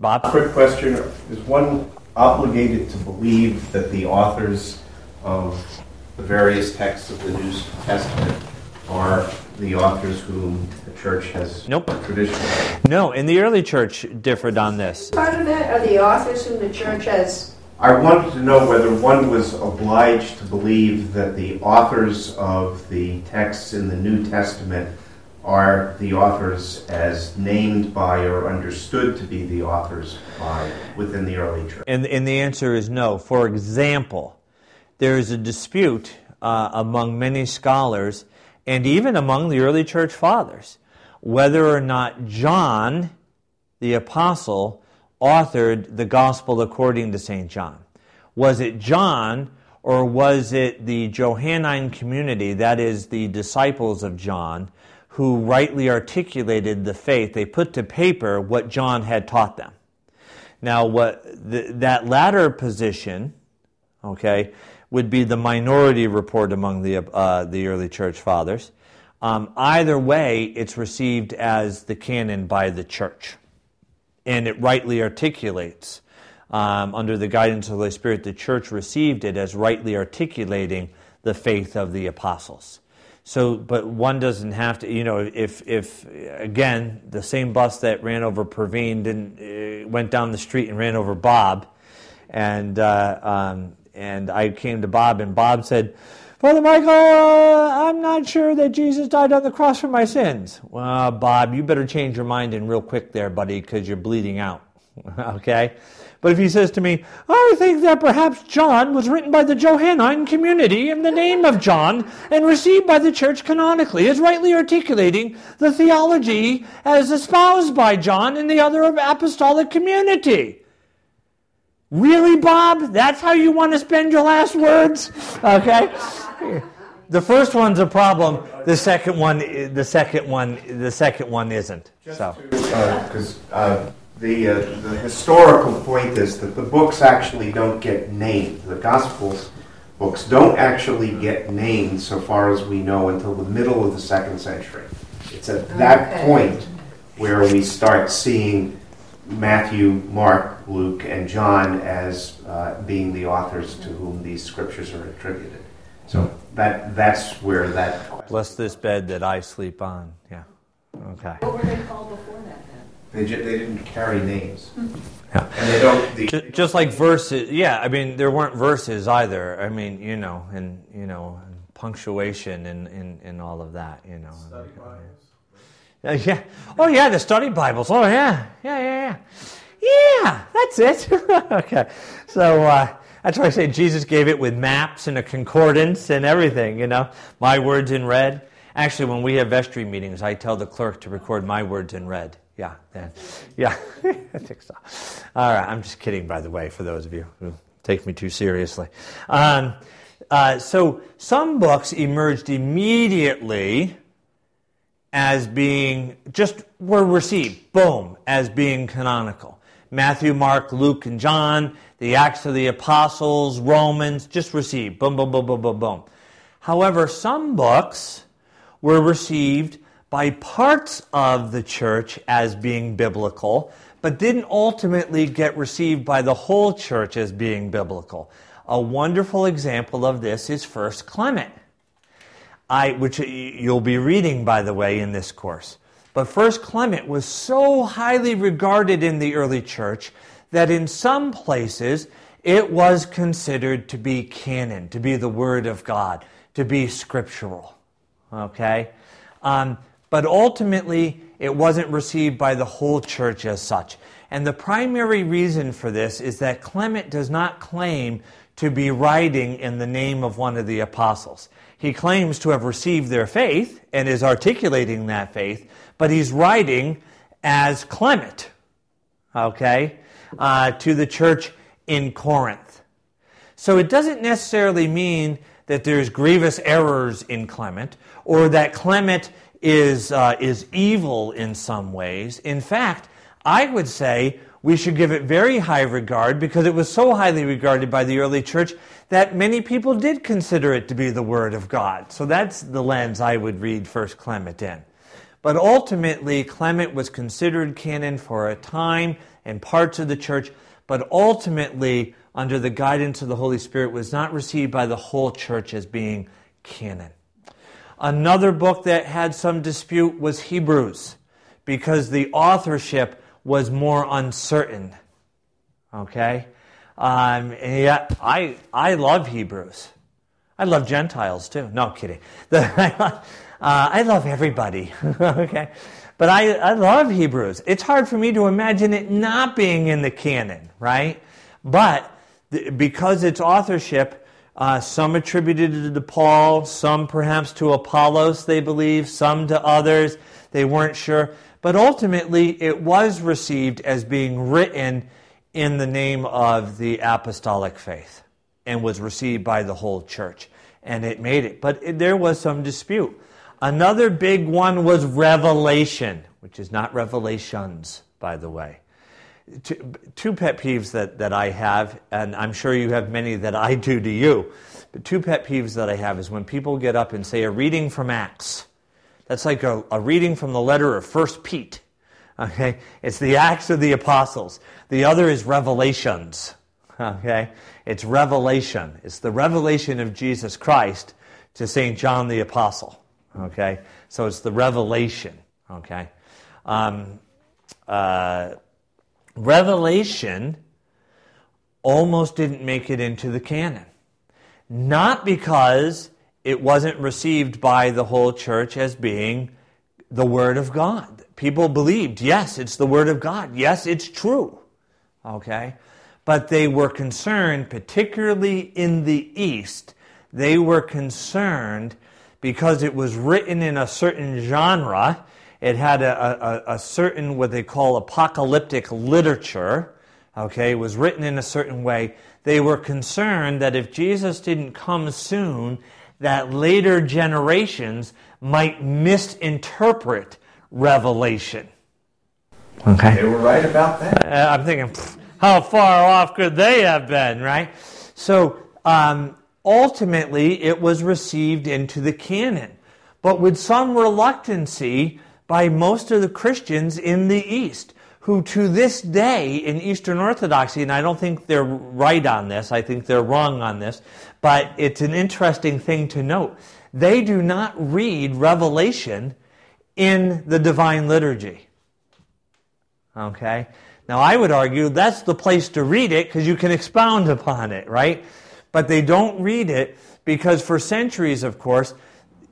Bob? Quick question Is one obligated to believe that the authors of the various texts of the New Testament are the authors whom church has Nope. traditionally? No, and the early church differed on this. Part of that are the authors whom the church has, I wanted to know whether one was obliged to believe that the authors of the texts in the New Testament are the authors as named by or understood to be the authors by within the early church. And, and the answer is no. For example, there is a dispute uh, among many scholars and even among the early church fathers whether or not John, the apostle, authored the gospel according to St. John. Was it John or was it the Johannine community, that is, the disciples of John, who rightly articulated the faith? They put to paper what John had taught them. Now, what the, that latter position, okay, would be the minority report among the uh, the early church fathers. Um, either way, it's received as the canon by the church, and it rightly articulates. Um, under the guidance of the Holy Spirit, the church received it as rightly articulating the faith of the apostles. So, but one doesn't have to, you know, if, if again, the same bus that ran over Pervine didn't, uh, went down the street and ran over Bob, and, uh, um, and I came to Bob, and Bob said, Father Michael, uh, I'm not sure that Jesus died on the cross for my sins. Well, Bob, you better change your mind in real quick there, buddy, because you're bleeding out. [laughs] okay? But if he says to me, I think that perhaps John was written by the Johannine community in the name of John and received by the church canonically as rightly articulating the theology as espoused by John and the other apostolic community. Really, Bob? That's how you want to spend your last words? [laughs] Okay? The first one's a problem. The second one, the second one, the second one isn't. So, Because uh, the, uh, the historical point is that the books actually don't get named. The Gospels books don't actually get named, so far as we know, until the middle of the second century. It's at that Okay. point where we start seeing Matthew, Mark, Luke, and John as uh, being the authors to whom these scriptures are attributed. So that that's where that bless this bed that I sleep on. Yeah. Okay. What were they called before that then? they, ju- they didn't carry names, Yeah. and they don't. The, Ju- Just like verses, yeah. I mean, there weren't verses either. I mean, you know, and you know, and punctuation and, and, and all of that. You know. Study Bibles. Uh, yeah. Oh yeah, the study Bibles. Oh yeah, yeah, yeah, yeah. Yeah, that's it. [laughs] okay. So uh, that's why I say Jesus gave it with maps and a concordance and everything. You know, my words in red. Actually, when we have vestry meetings, I tell the clerk to record my words in red. Yeah, then, yeah, [laughs] I think so. All right, I'm just kidding, by the way, for those of you who take me too seriously. Um, uh, so some books emerged immediately as being just were received, boom, as being canonical. Matthew, Mark, Luke, and John, the Acts of the Apostles, Romans, just received, boom, boom, boom, boom, boom, boom. However, some books were received by parts of the church as being biblical, but didn't ultimately get received by the whole church as being biblical. A wonderful example of this is First Clement. I, which you'll be reading, by the way, in this course. But First Clement was so highly regarded in the early church that in some places it was considered to be canon, to be the Word of God, to be scriptural. Okay? Um, but ultimately, it wasn't received by the whole church as such. And the primary reason for this is that Clement does not claim to be writing in the name of one of the apostles. He claims to have received their faith and is articulating that faith, but he's writing as Clement, okay, uh, to the church in Corinth. So it doesn't necessarily mean that there's grievous errors in Clement or that Clement is, uh, is evil in some ways. In fact, I would say we should give it very high regard because it was so highly regarded by the early church that many people did consider it to be the Word of God. So that's the lens I would read First Clement in. But ultimately, Clement was considered canon for a time and parts of the church, but ultimately, under the guidance of the Holy Spirit, was not received by the whole church as being canon. Another book that had some dispute was Hebrews, because the authorship was more uncertain. Okay? Um, and yet, I, I love Hebrews. I love Gentiles too. No, kidding. [laughs] Uh, I love everybody. [laughs] okay? But I, I love Hebrews. It's hard for me to imagine it not being in the canon, right? But th- because its authorship, uh, some attributed it to Paul, some perhaps to Apollos, they believe, some to others. They weren't sure. But ultimately, it was received as being written in the name of the apostolic faith and was received by the whole church. And it made it. But it, there was some dispute. Another big one was revelation, which is not revelations, by the way. Two, pet peeves that, that I have, and I'm sure you have many that I do to you, but two pet peeves that I have is when people get up and say a reading from Acts. That's like a, a reading from the letter of First Pete. [laughs] Okay? It's the Acts of the Apostles. The other is Revelations. [laughs] Okay? It's revelation. It's the revelation of Jesus Christ to St. John the Apostle. Okay? So it's the revelation. Okay? Um, uh, revelation almost didn't make it into the canon. Not because it wasn't received by the whole church as being the Word of God. People believed, yes, it's the Word of God. Yes, it's true. Okay? But they were concerned, particularly in the East, they were concerned because it was written in a certain genre. It had a, a, a certain, what they call apocalyptic literature. Okay? It was written in a certain way. They were concerned that if Jesus didn't come soon, that later generations might misinterpret Revelation. Okay. They were right about that. Uh, I'm thinking, how far off could they have been, right? So um, ultimately, it was received into the canon, but with some reluctancy by most of the Christians in the East, who to this day in Eastern Orthodoxy, and I don't think they're right on this, I think they're wrong on this, but it's an interesting thing to note. They do not read Revelation in the Divine Liturgy. Okay? Now, I would argue that's the place to read it because you can expound upon it, right? But they don't read it because for centuries, of course,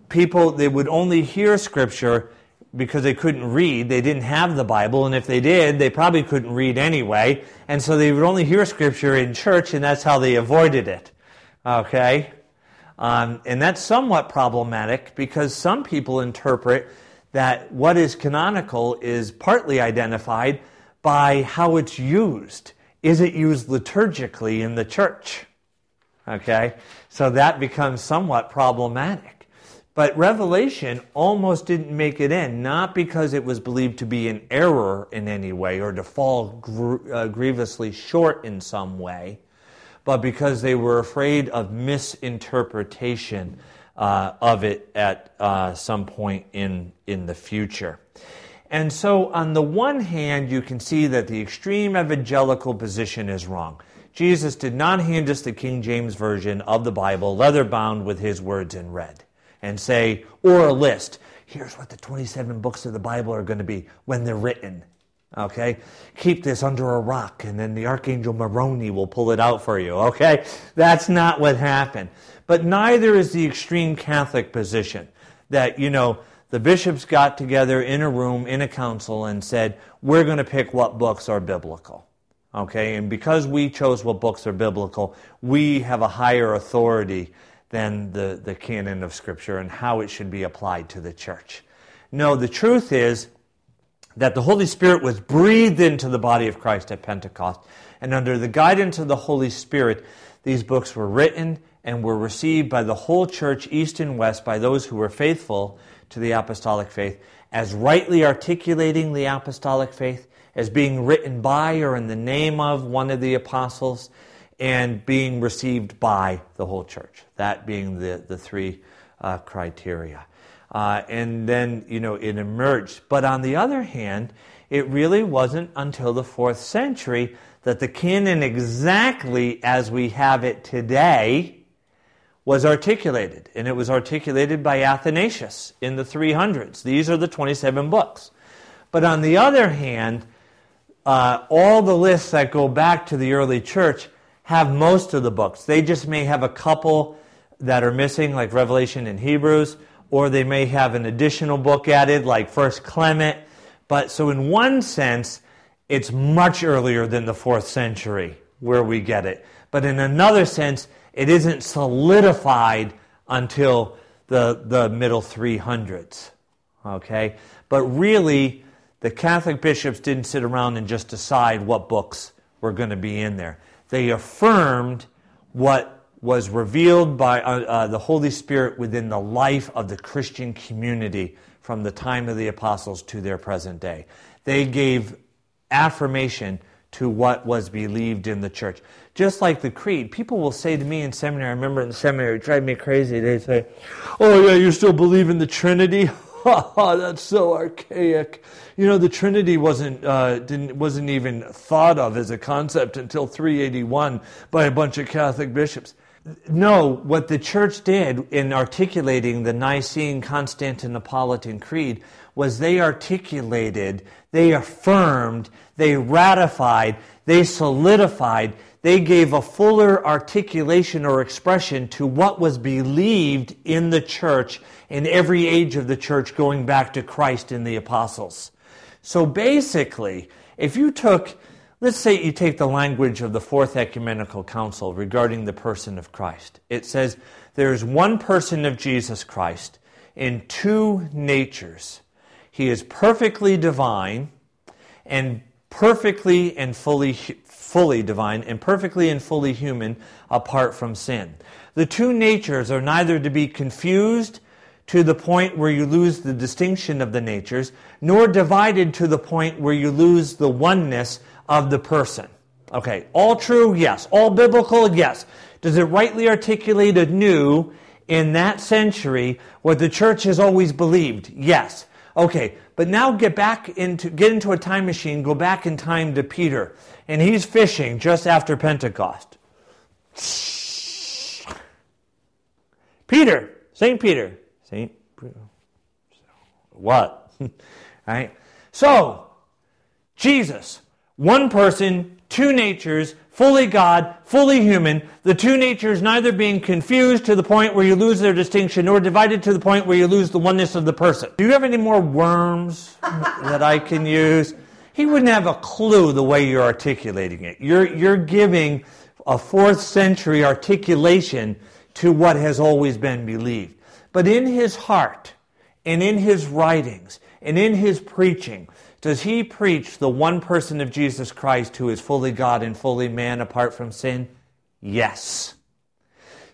people, they would only hear Scripture because they couldn't read. They didn't have the Bible, and if they did, they probably couldn't read anyway. And so they would only hear Scripture in church, and that's how they avoided it. Okay? Um, and that's somewhat problematic because some people interpret that what is canonical is partly identified by how it's used. Is it used liturgically in the church? Okay? So that becomes somewhat problematic. But Revelation almost didn't make it in, not because it was believed to be an error in any way or to fall gr- uh, grievously short in some way, but because they were afraid of misinterpretation uh, of it at uh, some point in, in the future. And so, on the one hand, you can see that the extreme evangelical position is wrong. Jesus did not hand us the King James Version of the Bible, leather bound with his words in red, and say, or a list. Here's what the 27 books of the Bible are going to be when they're written. Okay? Keep this under a rock, and then the Archangel Moroni will pull it out for you. Okay? That's not what happened. But neither is the extreme Catholic position that, you know, the bishops got together in a room, in a council, and said, we're going to pick what books are biblical. Okay? And because we chose what books are biblical, we have a higher authority than the, the canon of Scripture and how it should be applied to the church. No, the truth is, that the Holy Spirit was breathed into the body of Christ at Pentecost. And under the guidance of the Holy Spirit, these books were written and were received by the whole church, east and west, by those who were faithful to the apostolic faith, as rightly articulating the apostolic faith, as being written by or in the name of one of the apostles, and being received by the whole church. That being the, the three uh, criteria. Uh, and then, you know, it emerged. But on the other hand, it really wasn't until the fourth century that the canon, exactly as we have it today, was articulated. And it was articulated by Athanasius in the 300s. These are the 27 books. But on the other hand, uh, all the lists that go back to the early church have most of the books. They just may have a couple that are missing, like Revelation and Hebrews, or they may have an additional book added, like First Clement. But so, in one sense, it's much earlier than the fourth century where we get it. But in another sense, it isn't solidified until the, the middle 300s. Okay? But really, the Catholic bishops didn't sit around and just decide what books were going to be in there. They affirmed what was revealed by uh, uh, the Holy Spirit within the life of the Christian community from the time of the apostles to their present day. They gave affirmation to what was believed in the church. Just like the creed, people will say to me in seminary, I remember in seminary, it drive me crazy. They say, Oh, yeah, you still believe in the Trinity? [laughs] [laughs] That's so archaic. You know, the Trinity wasn't, uh, didn't, wasn't even thought of as a concept until 381 by a bunch of Catholic bishops. No, what the church did in articulating the Nicene Constantinopolitan Creed was they articulated, they affirmed, they ratified, they solidified, they gave a fuller articulation or expression to what was believed in the church in every age of the church going back to Christ and the apostles. So basically, if you took Let's say you take the language of the Fourth Ecumenical Council regarding the person of Christ. It says there is one person of Jesus Christ in two natures. He is perfectly divine and perfectly and fully fully divine and perfectly and fully human apart from sin. The two natures are neither to be confused to the point where you lose the distinction of the natures, nor divided to the point where you lose the oneness of the person. Okay, all true? Yes. All biblical? Yes. Does it rightly articulate anew in that century what the church has always believed? Yes. Okay, but now get back into get into a time machine, go back in time to Peter, and he's fishing just after Pentecost. Peter, Saint Peter, Saint what? [laughs] right? So, Jesus, one person, two natures, fully God, fully human, the two natures neither being confused to the point where you lose their distinction, nor divided to the point where you lose the oneness of the person. Do you have any more worms [laughs] that I can use? He wouldn't have a clue the way you're articulating it. You're, you're giving a fourth century articulation to what has always been believed. But in his heart, and in his writings, and in his preaching, does he preach the one person of Jesus Christ who is fully God and fully man apart from sin? Yes.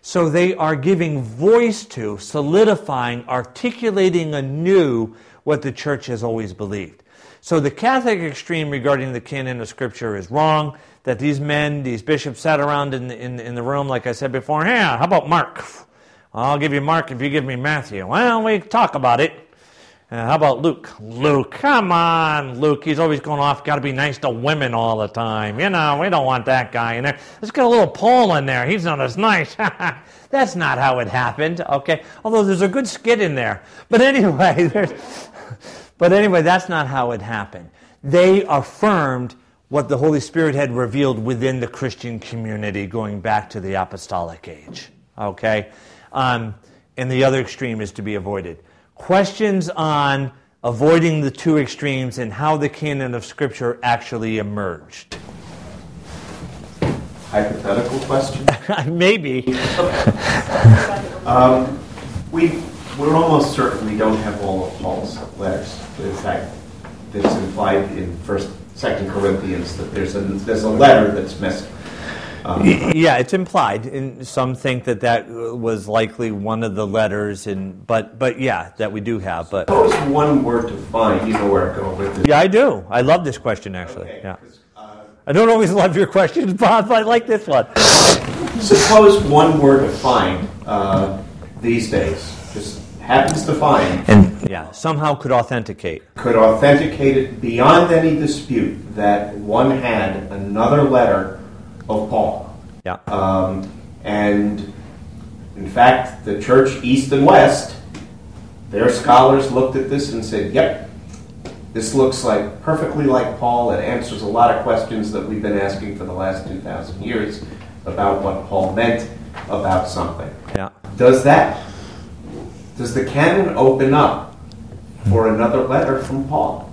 So they are giving voice to, solidifying, articulating anew what the church has always believed. So the Catholic extreme regarding the canon of Scripture is wrong. That these men, these bishops, sat around in the, in, in the room, like I said before. Yeah, how about Mark? I'll give you Mark if you give me Matthew. Well, we talk about it. Uh, how about Luke? Luke, come on, Luke. He's always going off. Got to be nice to women all the time. You know, we don't want that guy in there. Let's get a little Paul in there. He's not as nice. [laughs] That's not how it happened. Okay, although there's a good skit in there. But anyway, [laughs] but anyway, that's not how it happened. They affirmed what the Holy Spirit had revealed within the Christian community, going back to the apostolic age. Okay, um, and the other extreme is to be avoided questions on avoiding the two extremes and how the canon of Scripture actually emerged. Hypothetical question? [laughs] Maybe. um, we, we're almost certain we don't have all of Paul's letters. In fact, it's implied in First Second Corinthians, that there's a, there's a letter that's missing. Um, Yeah, it's implied, and some think that that was likely one of the letters, and but but yeah, that we do have. But Suppose one were to find, you know where I'm going with this. yeah, I do. I love this question actually. Okay, Yeah, uh, I don't always love your questions, [laughs] Bob. But I like this one. Suppose one were to find uh, these days, just happens to find, And yeah, somehow could authenticate. could authenticate it beyond any dispute that one had another letter of Paul. Yeah. Um, and in fact, the church east and west, their scholars looked at this and said, yep, this looks like perfectly like Paul. It answers a lot of questions that we've been asking for the last 2,000 years about what Paul meant about something. Yeah. Does that, does the canon open up for another letter from Paul?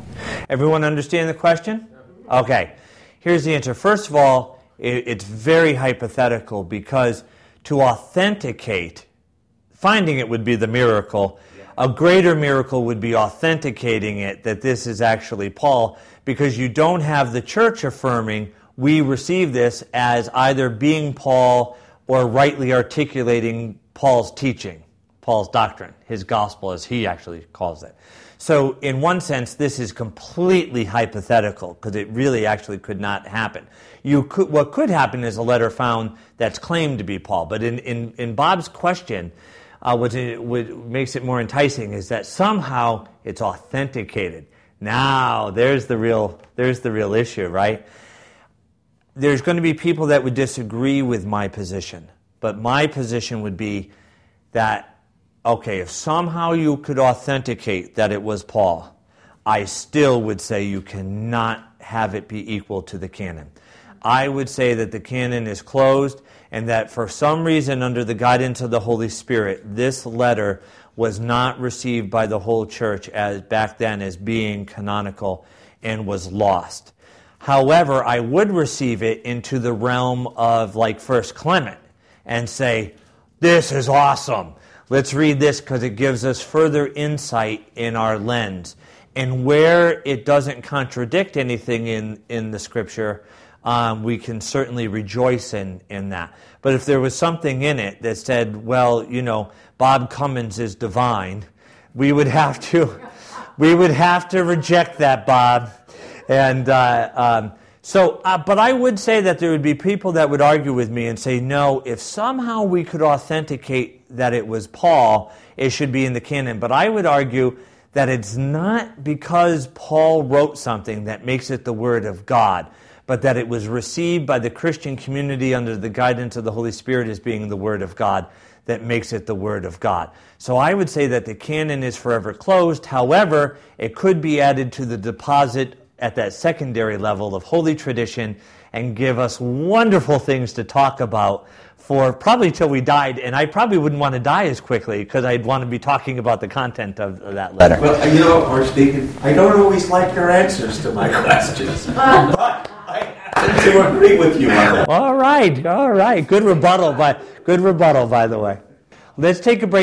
Everyone understand the question? Okay. Here's the answer. First of all, it, it's very hypothetical because to authenticate, finding it would be the miracle. A greater miracle would be authenticating it that this is actually Paul because you don't have the church affirming we receive this as either being Paul or rightly articulating Paul's teaching. Paul's doctrine, his gospel, as he actually calls it. So, in one sense, this is completely hypothetical because it really actually could not happen. You could, what could happen is a letter found that's claimed to be Paul. But in, in, in Bob's question, uh, what, it, what makes it more enticing is that somehow it's authenticated. Now, there's the real, there's the real issue, right? There's going to be people that would disagree with my position, but my position would be that okay, if somehow you could authenticate that it was Paul, I still would say you cannot have it be equal to the canon. I would say that the canon is closed and that for some reason, under the guidance of the Holy Spirit, this letter was not received by the whole church as back then as being canonical and was lost. However, I would receive it into the realm of like First Clement and say, This is awesome. Let's read this because it gives us further insight in our lens. And where it doesn't contradict anything in, in the scripture, um, we can certainly rejoice in, in that. But if there was something in it that said, well, you know, Bob Cummins is divine, we would have to, we would have to reject that, Bob. And uh, um, so, uh, but I would say that there would be people that would argue with me and say, no, if somehow we could authenticate that it was Paul, it should be in the canon. But I would argue that it's not because Paul wrote something that makes it the Word of God, but that it was received by the Christian community under the guidance of the Holy Spirit as being the Word of God that makes it the Word of God. So I would say that the canon is forever closed. However, it could be added to the deposit at that secondary level of holy tradition and give us wonderful things to talk about for probably till we died. And I probably wouldn't want to die as quickly because I'd want to be talking about the content of, of that letter. Well, you know, Archdeacon, I don't always like your answers to my [laughs] questions, [laughs] but I happen to agree with you on that. All right, all right. Good rebuttal, by good rebuttal, by the way. Let's take a break.